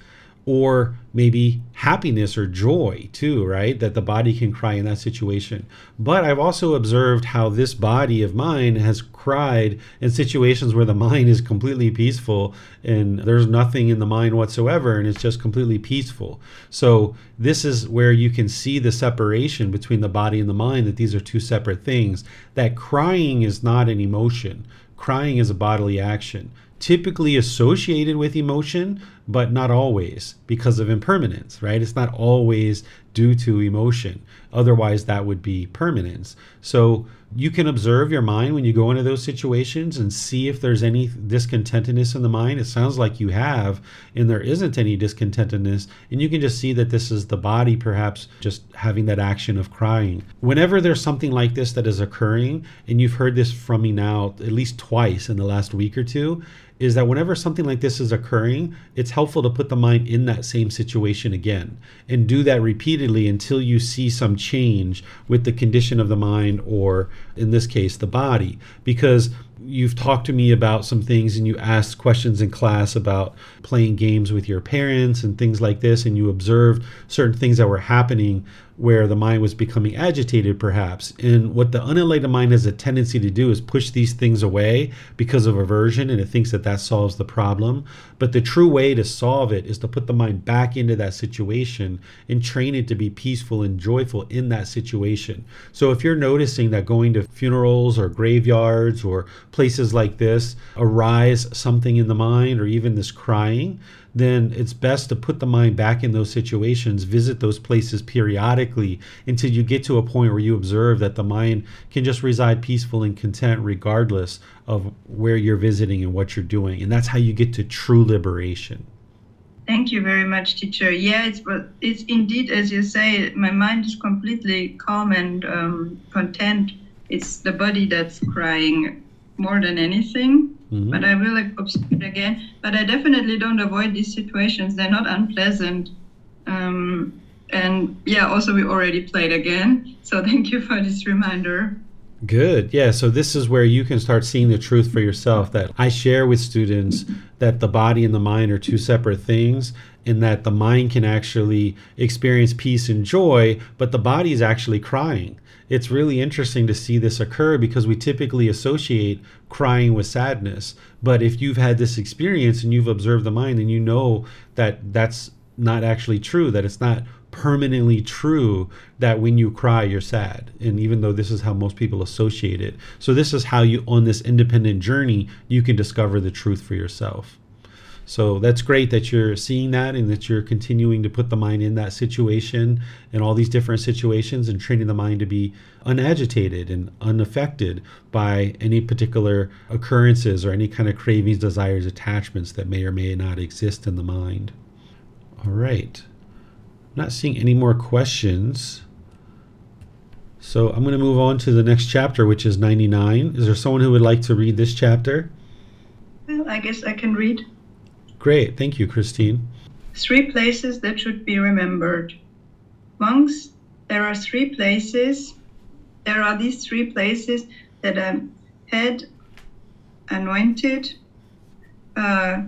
or maybe happiness or joy too, right? That the body can cry in that situation. But I've also observed how this body of mine has cried in situations where the mind is completely peaceful and there's nothing in the mind whatsoever and it's just completely peaceful. So, this is where you can see the separation between the body and the mind that these are two separate things. That crying is not an emotion, crying is a bodily action typically associated with emotion, but not always because of impermanence, right? It's not always due to emotion. Otherwise, that would be permanence. So you can observe your mind when you go into those situations and see if there's any discontentedness in the mind. It sounds like you have, and there isn't any discontentedness. And you can just see that this is the body perhaps just having that action of crying. Whenever there's something like this that is occurring, and you've heard this from me now at least twice in the last week or two, is that whenever something like this is occurring, it's helpful to put the mind in that same situation again and do that repeatedly until you see some change with the condition of the mind or, in this case, the body. Because you've talked to me about some things and you asked questions in class about playing games with your parents and things like this, and you observed certain things that were happening where the mind was becoming agitated, perhaps. And what the unenlightened mind has a tendency to do is push these things away because of aversion, and it thinks that that solves the problem. But the true way to solve it is to put the mind back into that situation and train it to be peaceful and joyful in that situation. So if you're noticing that going to funerals or graveyards or places like this arise something in the mind or even this crying, then it's best to put the mind back in those situations, visit those places periodically until you get to a point where you observe that the mind can just reside peaceful and content regardless of where you're visiting and what you're doing. And that's how you get to true liberation. Thank you very much, teacher. Yeah, it's it's indeed as you say. My mind is completely calm and um, content. It's the body that's crying more than anything. Mm-hmm. But I will observe it again. But I definitely don't avoid these situations. They're not unpleasant. Um, and yeah, also we already played again. So thank you for this reminder. Good. Yeah. So this is where you can start seeing the truth for yourself that I share with students that the body and the mind are two separate things and that the mind can actually experience peace and joy, but the body is actually crying. It's really interesting to see this occur because we typically associate crying with sadness. But if you've had this experience and you've observed the mind, then you know that that's not actually true, that it's not permanently true that when you cry you're sad. And even though this is how most people associate it. So this is how you on this independent journey you can discover the truth for yourself so that's great that you're seeing that and that you're continuing to put the mind in that situation and all these different situations and training the mind to be unagitated and unaffected by any particular occurrences or any kind of cravings, desires, attachments that may or may not exist in the mind. All right. not seeing any more questions. So I'm going to move on to the next chapter, which is 99. Is there someone who would like to read this chapter? Well, I guess I can read. Great. Thank you, Christine. Three places that should be remembered. Monks, there are three places. There are these three places that a head anointed uh,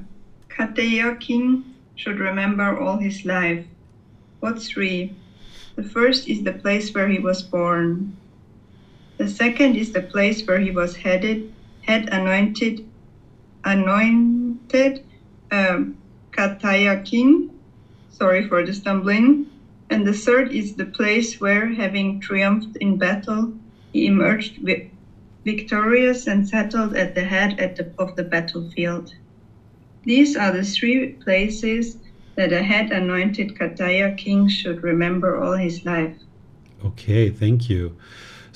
Khattiya king should remember all his life. What three? The first is the place where he was born. The second is the place where he was headed, head anointed, anointed um, Khattiya king. Sorry for the stumbling. And the third is the place where, having triumphed in battle, he emerged vi- victorious and settled at the head at the, of the battlefield. These are the three places that a head anointed Khattiya king should remember all his life. Okay, thank you.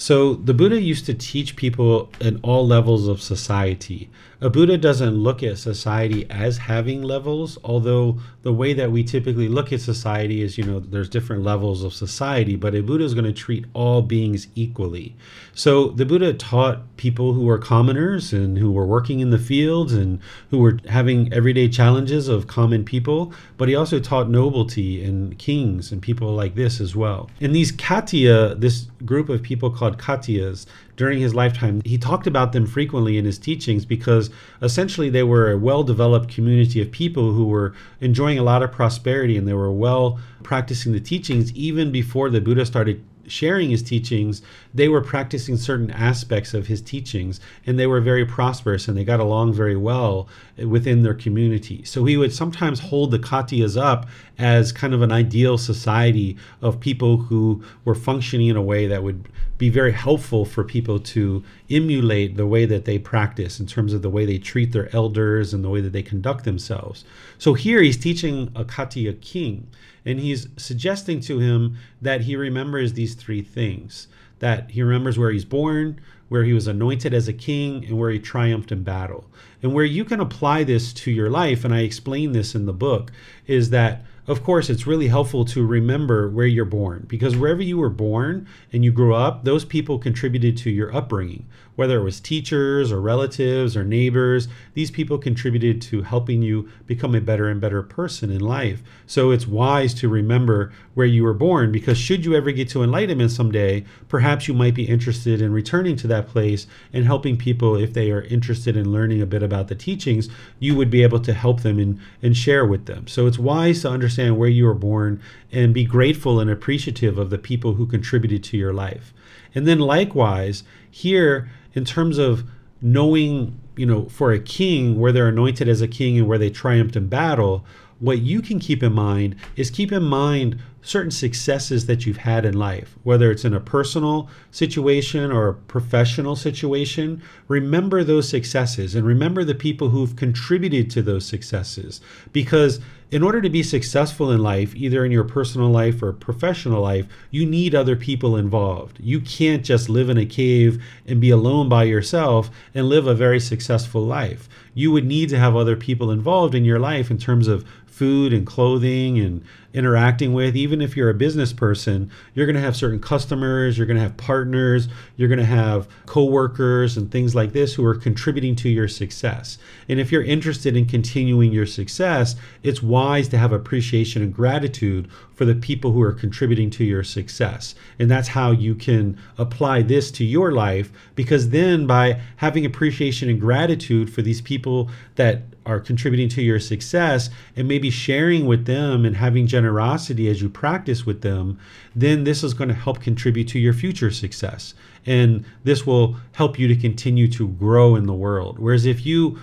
So the Buddha used to teach people in all levels of society. A Buddha doesn't look at society as having levels, although the way that we typically look at society is, you know, there's different levels of society, but a Buddha is going to treat all beings equally. So the Buddha taught people who were commoners and who were working in the fields and who were having everyday challenges of common people, but he also taught nobility and kings and people like this as well. And these Khattiya, this group of people called Khattiyas, during his lifetime, he talked about them frequently in his teachings because essentially they were a well developed community of people who were enjoying a lot of prosperity and they were well practicing the teachings even before the Buddha started sharing his teachings, they were practicing certain aspects of his teachings and they were very prosperous and they got along very well within their community. So he would sometimes hold the Khattiyas up as kind of an ideal society of people who were functioning in a way that would be very helpful for people to emulate the way that they practice in terms of the way they treat their elders and the way that they conduct themselves. So here he's teaching a Khattiya king and he's suggesting to him that he remembers these three things that he remembers where he's born, where he was anointed as a king, and where he triumphed in battle. And where you can apply this to your life, and I explain this in the book, is that of course, it's really helpful to remember where you're born because wherever you were born and you grew up, those people contributed to your upbringing. Whether it was teachers or relatives or neighbors, these people contributed to helping you become a better and better person in life. So it's wise to remember where you were born because should you ever get to enlightenment someday, perhaps you might be interested in returning to that place and helping people if they are interested in learning a bit about the teachings, you would be able to help them and, and share with them. So it's wise to understand where you were born and be grateful and appreciative of the people who contributed to your life. And then likewise, here in terms of knowing, you know, for a king where they're anointed as a king and where they triumphed in battle, what you can keep in mind is keep in mind certain successes that you've had in life, whether it's in a personal situation or a professional situation. Remember those successes and remember the people who've contributed to those successes because in order to be successful in life, either in your personal life or professional life, you need other people involved. You can't just live in a cave and be alone by yourself and live a very successful life. You would need to have other people involved in your life in terms of food and clothing and interacting with. Even if you're a business person, you're going to have certain customers, you're going to have partners, you're going to have coworkers and things like this who are contributing to your success. And if you're interested in continuing your success, it's wise to have appreciation and gratitude for the people who are contributing to your success. And that's how you can apply this to your life because then by having appreciation and gratitude for these people that are contributing to your success and maybe sharing with them and having generosity as you practice with them, then this is going to help contribute to your future success. And this will help you to continue to grow in the world. Whereas if you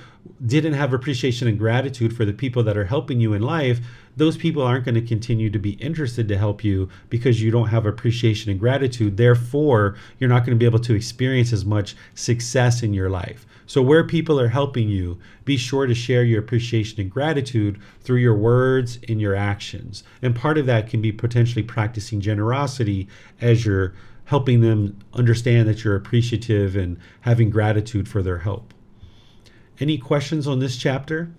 didn't have appreciation and gratitude for the people that are helping you in life, those people aren't going to continue to be interested to help you because you don't have appreciation and gratitude. Therefore, you're not going to be able to experience as much success in your life. So, where people are helping you, be sure to share your appreciation and gratitude through your words and your actions. And part of that can be potentially practicing generosity as you're helping them understand that you're appreciative and having gratitude for their help. Any questions on this chapter?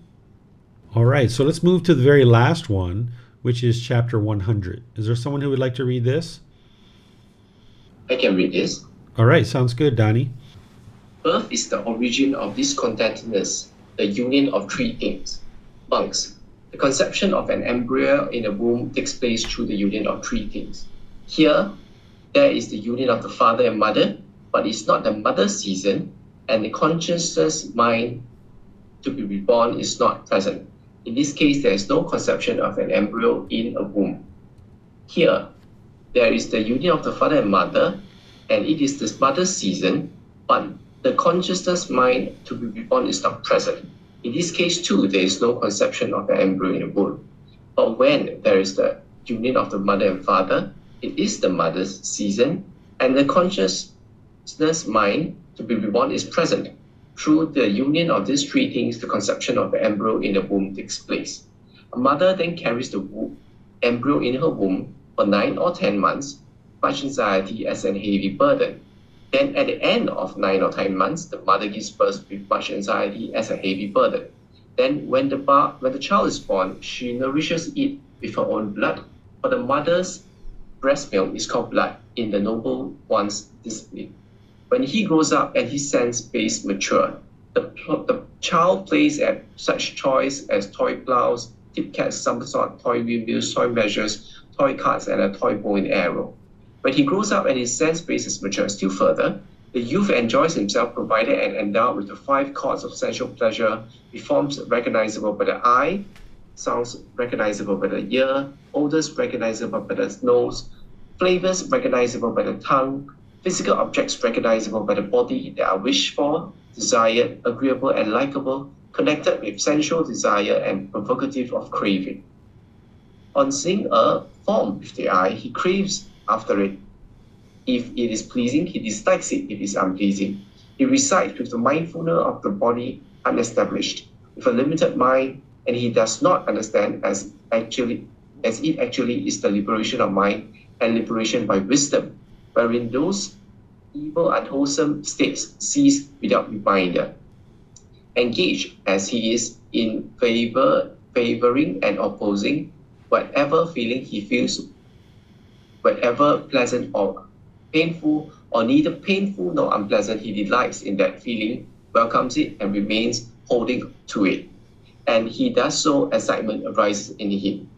All right, so let's move to the very last one, which is chapter 100. Is there someone who would like to read this? I can read this. All right, sounds good, Donnie. Birth is the origin of discontentedness, the union of three things. Bunks. The conception of an embryo in a womb takes place through the union of three things. Here, there is the union of the father and mother, but it's not the mother's season, and the consciousness mind to be reborn is not present. In this case, there is no conception of an embryo in a womb. Here, there is the union of the father and mother, and it is the mother's season, but the consciousness mind to be reborn is not present. In this case, too, there is no conception of the embryo in the womb. But when there is the union of the mother and father, it is the mother's season, and the consciousness mind to be reborn is present. Through the union of these three things, the conception of the embryo in the womb takes place. A mother then carries the embryo in her womb for nine or ten months, much anxiety as an heavy burden. Then at the end of nine or ten months, the mother gives birth with much anxiety as a heavy burden. Then when the, bar, when the child is born, she nourishes it with her own blood, for the mother's breast milk is called blood in the noble one's discipline. When he grows up and his sense base mature, the, the child plays at such toys as toy plows, tip cats, somersault, toy windmills, toy measures, toy carts, and a toy bow and arrow. When he grows up and his sense base is mature still further, the youth enjoys himself provided and endowed with the five cords of sensual pleasure, forms recognizable by the eye, sounds recognizable by the ear, odors recognizable by the nose, flavors recognizable by the tongue, physical objects recognizable by the body that are wished for, desired, agreeable, and likable, connected with sensual desire and provocative of craving. On seeing a form with the eye, he craves after it. If it is pleasing, he dislikes it if it is unpleasing. He resides with the mindfulness of the body unestablished, with a limited mind, and he does not understand as actually as it actually is the liberation of mind and liberation by wisdom, wherein those evil unwholesome states cease without reminder. Engaged as he is in favor favoring and opposing whatever feeling he feels whatever pleasant or painful, or neither painful nor unpleasant, he delights in that feeling, welcomes it, and remains holding to it. And he does so, excitement arises in him.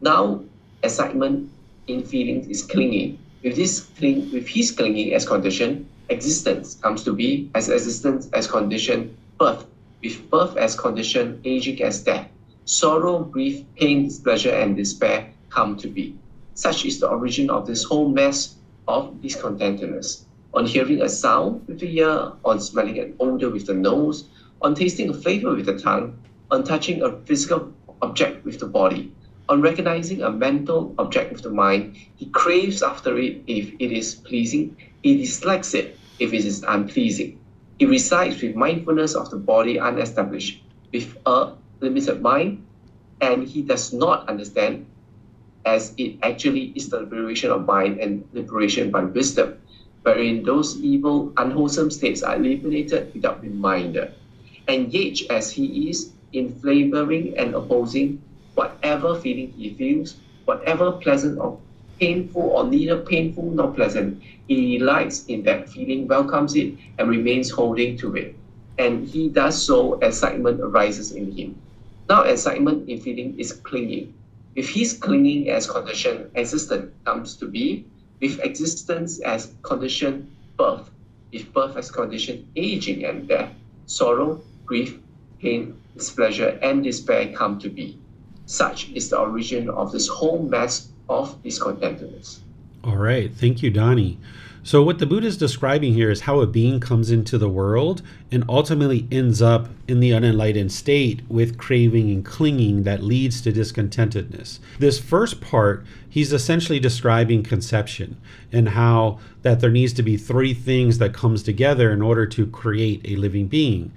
Now, excitement in feelings is clinging. With this cling, with his clinging as condition, existence comes to be as existence as condition, birth, with birth as condition, aging as death. Sorrow, grief, pain, displeasure, and despair come to be. Such is the origin of this whole mess of discontentedness. On hearing a sound with the ear, on smelling an odor with the nose, on tasting a flavor with the tongue, on touching a physical object with the body, on recognizing a mental object of the mind, he craves after it if it is pleasing, he dislikes it if it is unpleasing. He resides with mindfulness of the body unestablished, with a limited mind, and he does not understand as it actually is the liberation of mind and liberation by wisdom, wherein those evil, unwholesome states are eliminated without reminder. Engaged as he is in flavoring and opposing whatever feeling he feels, whatever pleasant or painful or neither painful nor pleasant, he delights in that feeling, welcomes it, and remains holding to it. And he does so, as excitement arises in him. Now, excitement in feeling is clinging If his clinging as condition, existence comes to be. With existence as condition, birth. With birth as condition, aging and death. Sorrow, grief, pain, displeasure, and despair come to be. Such is the origin of this whole mess of discontentedness. All right. Thank you, Donnie. So, what the Buddha is describing here is how a being comes into the world and ultimately ends up in the unenlightened state with craving and clinging that leads to discontentedness. This first part, he's essentially describing conception and how that there needs to be three things that comes together in order to create a living being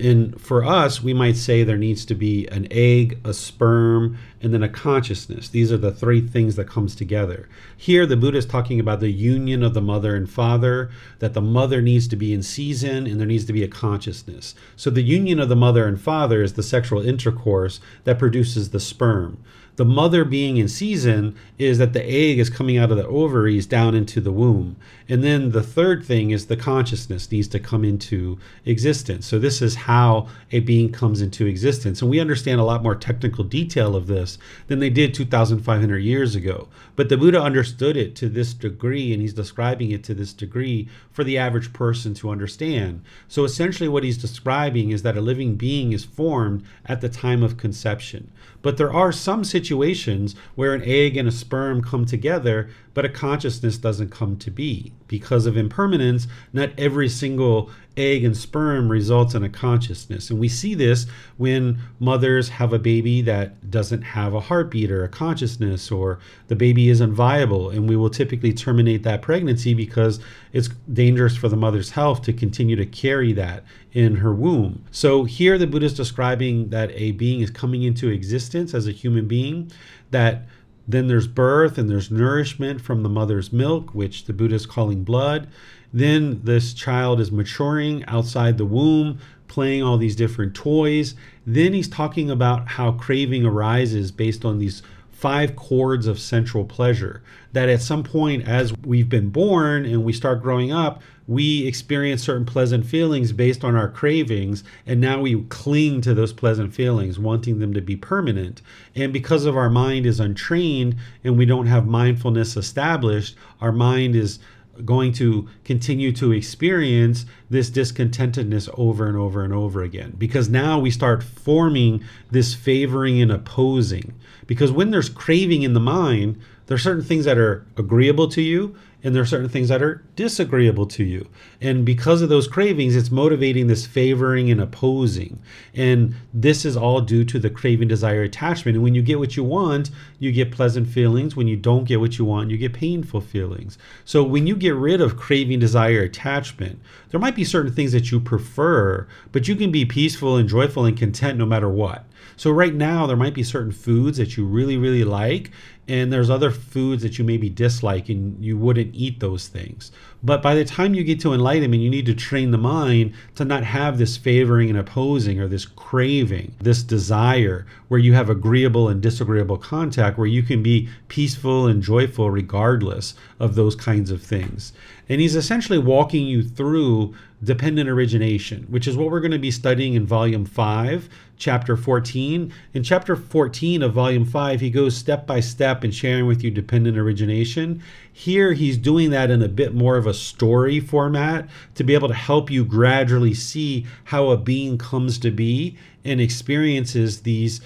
and for us, we might say there needs to be an egg, a sperm, and then a consciousness. These are the three things that comes together. Here, the Buddha is talking about the union of the mother and father, that the mother needs to be in season and there needs to be a consciousness. So the union of the mother and father is the sexual intercourse that produces the sperm. The mother being in season is that the egg is coming out of the ovaries down into the womb. And then the third thing is the consciousness needs to come into existence. So this is how a being comes into existence. And we understand a lot more technical detail of this than they did 2,500 years ago. But the Buddha understood it to this degree, and he's describing it to this degree for the average person to understand. So essentially, what he's describing is that a living being is formed at the time of conception. But there are some situations where an egg and a sperm come together, but a consciousness doesn't come to be. Because of impermanence, not every single egg and sperm results in a consciousness. And we see this when mothers have a baby that doesn't have a heartbeat or a consciousness, or the baby isn't viable. And we will typically terminate that pregnancy because it's dangerous for the mother's health to continue to carry that in her womb. So here the Buddha is describing that a being is coming into existence as a human being, that then there's birth and there's nourishment from the mother's milk, which the Buddha is calling blood. Then this child is maturing outside the womb, playing all these different toys. Then he's talking about how craving arises based on these five cords of central pleasure. That at some point, as we've been born and we start growing up, we experience certain pleasant feelings based on our cravings, and now we cling to those pleasant feelings, wanting them to be permanent. And because of our mind is untrained and we don't have mindfulness established, our mind is going to continue to experience this discontentedness over and over and over again. Because now we start forming this favoring and opposing. Because when there's craving in the mind there are certain things that are agreeable to you and there are certain things that are disagreeable to you. And because of those cravings, it's motivating this favoring and opposing. And this is all due to the craving, desire, attachment. And when you get what you want, you get pleasant feelings. When you don't get what you want, you get painful feelings. So when you get rid of craving, desire, attachment, there might be certain things that you prefer, but you can be peaceful and joyful and content no matter what. So right now, there might be certain foods that you really, really like, and there's other foods that you maybe dislike and you wouldn't eat those things. But by the time you get to enlightenment, you need to train the mind to not have this favoring and opposing or this craving, this desire where you have agreeable and disagreeable contact, where you can be peaceful and joyful regardless of those kinds of things. And he's essentially walking you through dependent origination, which is what we're going to be studying in volume 5, chapter 14. In chapter 14 of volume 5, he goes step by step in sharing with you dependent origination. Here, he's doing that in a bit more of a story format to be able to help you gradually see how a being comes to be and experiences these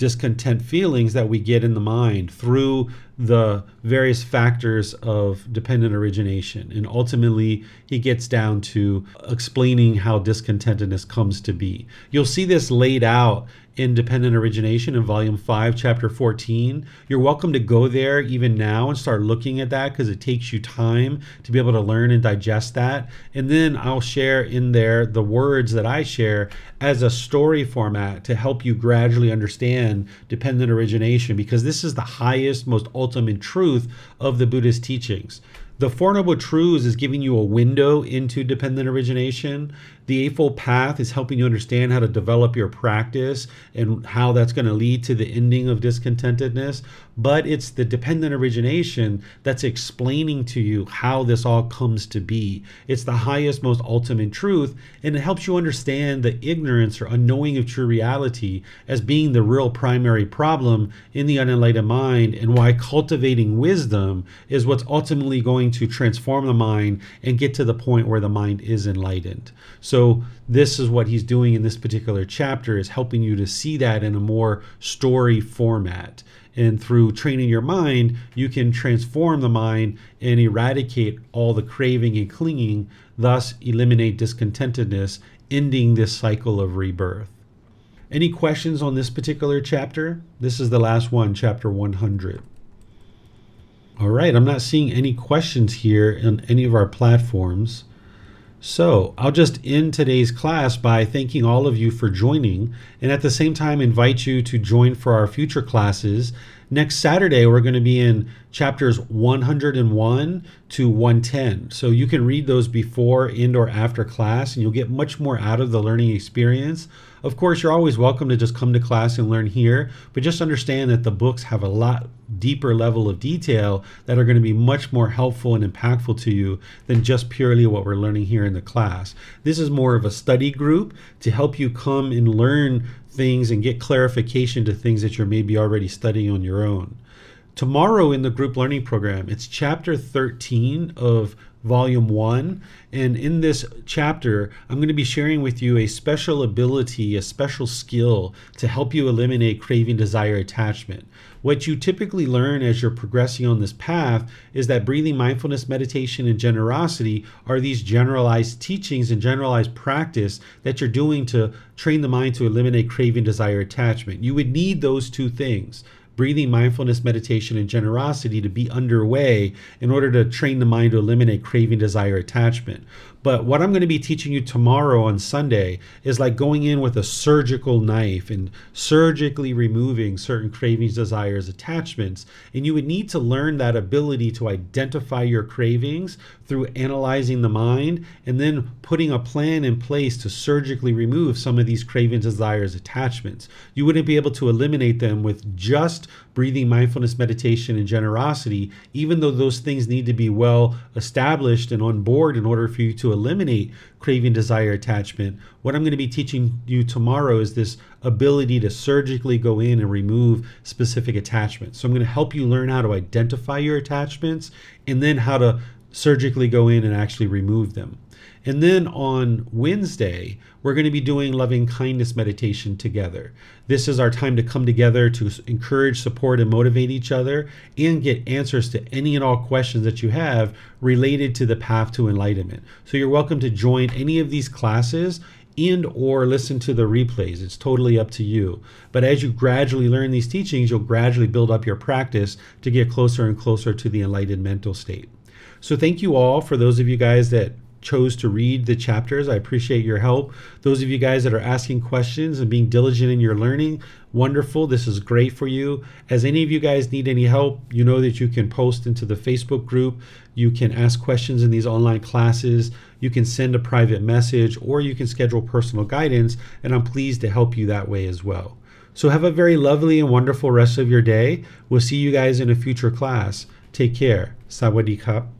discontent feelings that we get in the mind through the various factors of dependent origination. And ultimately, he gets down to explaining how discontentedness comes to be. You'll see this laid out in dependent origination in volume 5 chapter 14 you're welcome to go there even now and start looking at that because it takes you time to be able to learn and digest that. And then i'll share in there the words that i share as a story format to help you gradually understand dependent origination because this is the highest most ultimate truth of the buddhist teachings. The Four Noble Truths is giving you a window into dependent origination. The Eightfold Path is helping you understand how to develop your practice and how that's going to lead to the ending of discontentedness. But it's the dependent origination that's explaining to you how this all comes to be. It's the highest, most ultimate truth, and it helps you understand the ignorance or unknowing of true reality as being the real primary problem in the unenlightened mind, and why cultivating wisdom is what's ultimately going to transform the mind and get to the point where the mind is enlightened. So this is what he's doing in this particular chapter is helping you to see that in a more story format. And through training your mind, you can transform the mind and eradicate all the craving and clinging, thus eliminate discontentedness, ending this cycle of rebirth. Any questions on this particular chapter? This is the last one, chapter 100. All right, I'm not seeing any questions here on any of our platforms. So I'll just end today's class by thanking all of you for joining and at the same time invite you to join for our future classes Next Saturday, we're going to be in chapters 101 to 110. So you can read those before and or after class and you'll get much more out of the learning experience. Of course, you're always welcome to just come to class and learn here, but just understand that the books have a lot deeper level of detail that are going to be much more helpful and impactful to you than just purely what we're learning here in the class. This is more of a study group to help you come and learn things and get clarification to things that you're maybe already studying on your own. Tomorrow in the group learning program, it's chapter 13 of volume 1. And in this chapter, I'm going to be sharing with you a special ability, a special skill to help you eliminate craving, desire, attachment. What you typically learn as you're progressing on this path is that breathing, mindfulness, meditation, and generosity are these generalized teachings and generalized practice that you're doing to train the mind to eliminate craving, desire, attachment. You would need those two things breathing, mindfulness, meditation, and generosity to be underway in order to train the mind to eliminate craving, desire, attachment. But what I'm going to be teaching you tomorrow on Sunday is like going in with a surgical knife and surgically removing certain cravings, desires, attachments. And you would need to learn that ability to identify your cravings through analyzing the mind and then putting a plan in place to surgically remove some of these cravings, desires, attachments. You wouldn't be able to eliminate them with just breathing, mindfulness, meditation, and generosity, even though those things need to be well established and on board in order for you to eliminate craving, desire, attachment. What I'm going to be teaching you tomorrow is this ability to surgically go in and remove specific attachments. So I'm going to help you learn how to identify your attachments and then how to surgically go in and actually remove them. And then on Wednesday, we're going to be doing loving kindness meditation together. This is our time to come together to encourage, support, and motivate each other and get answers to any and all questions that you have related to the path to enlightenment. So you're welcome to join any of these classes and or listen to the replays it's totally up to you but as you gradually learn these teachings you'll gradually build up your practice to get closer and closer to the enlightened mental state so thank you all for those of you guys that chose to read the chapters. I appreciate your help. Those of you guys that are asking questions and being diligent in your learning, wonderful. This is great for you. As any of you guys need any help, you know that you can post into the Facebook group. You can ask questions in these online classes. You can send a private message or you can schedule personal guidance, and I'm pleased to help you that way as well. So have a very lovely and wonderful rest of your day. We'll see you guys in a future class. Take care. Sawadee.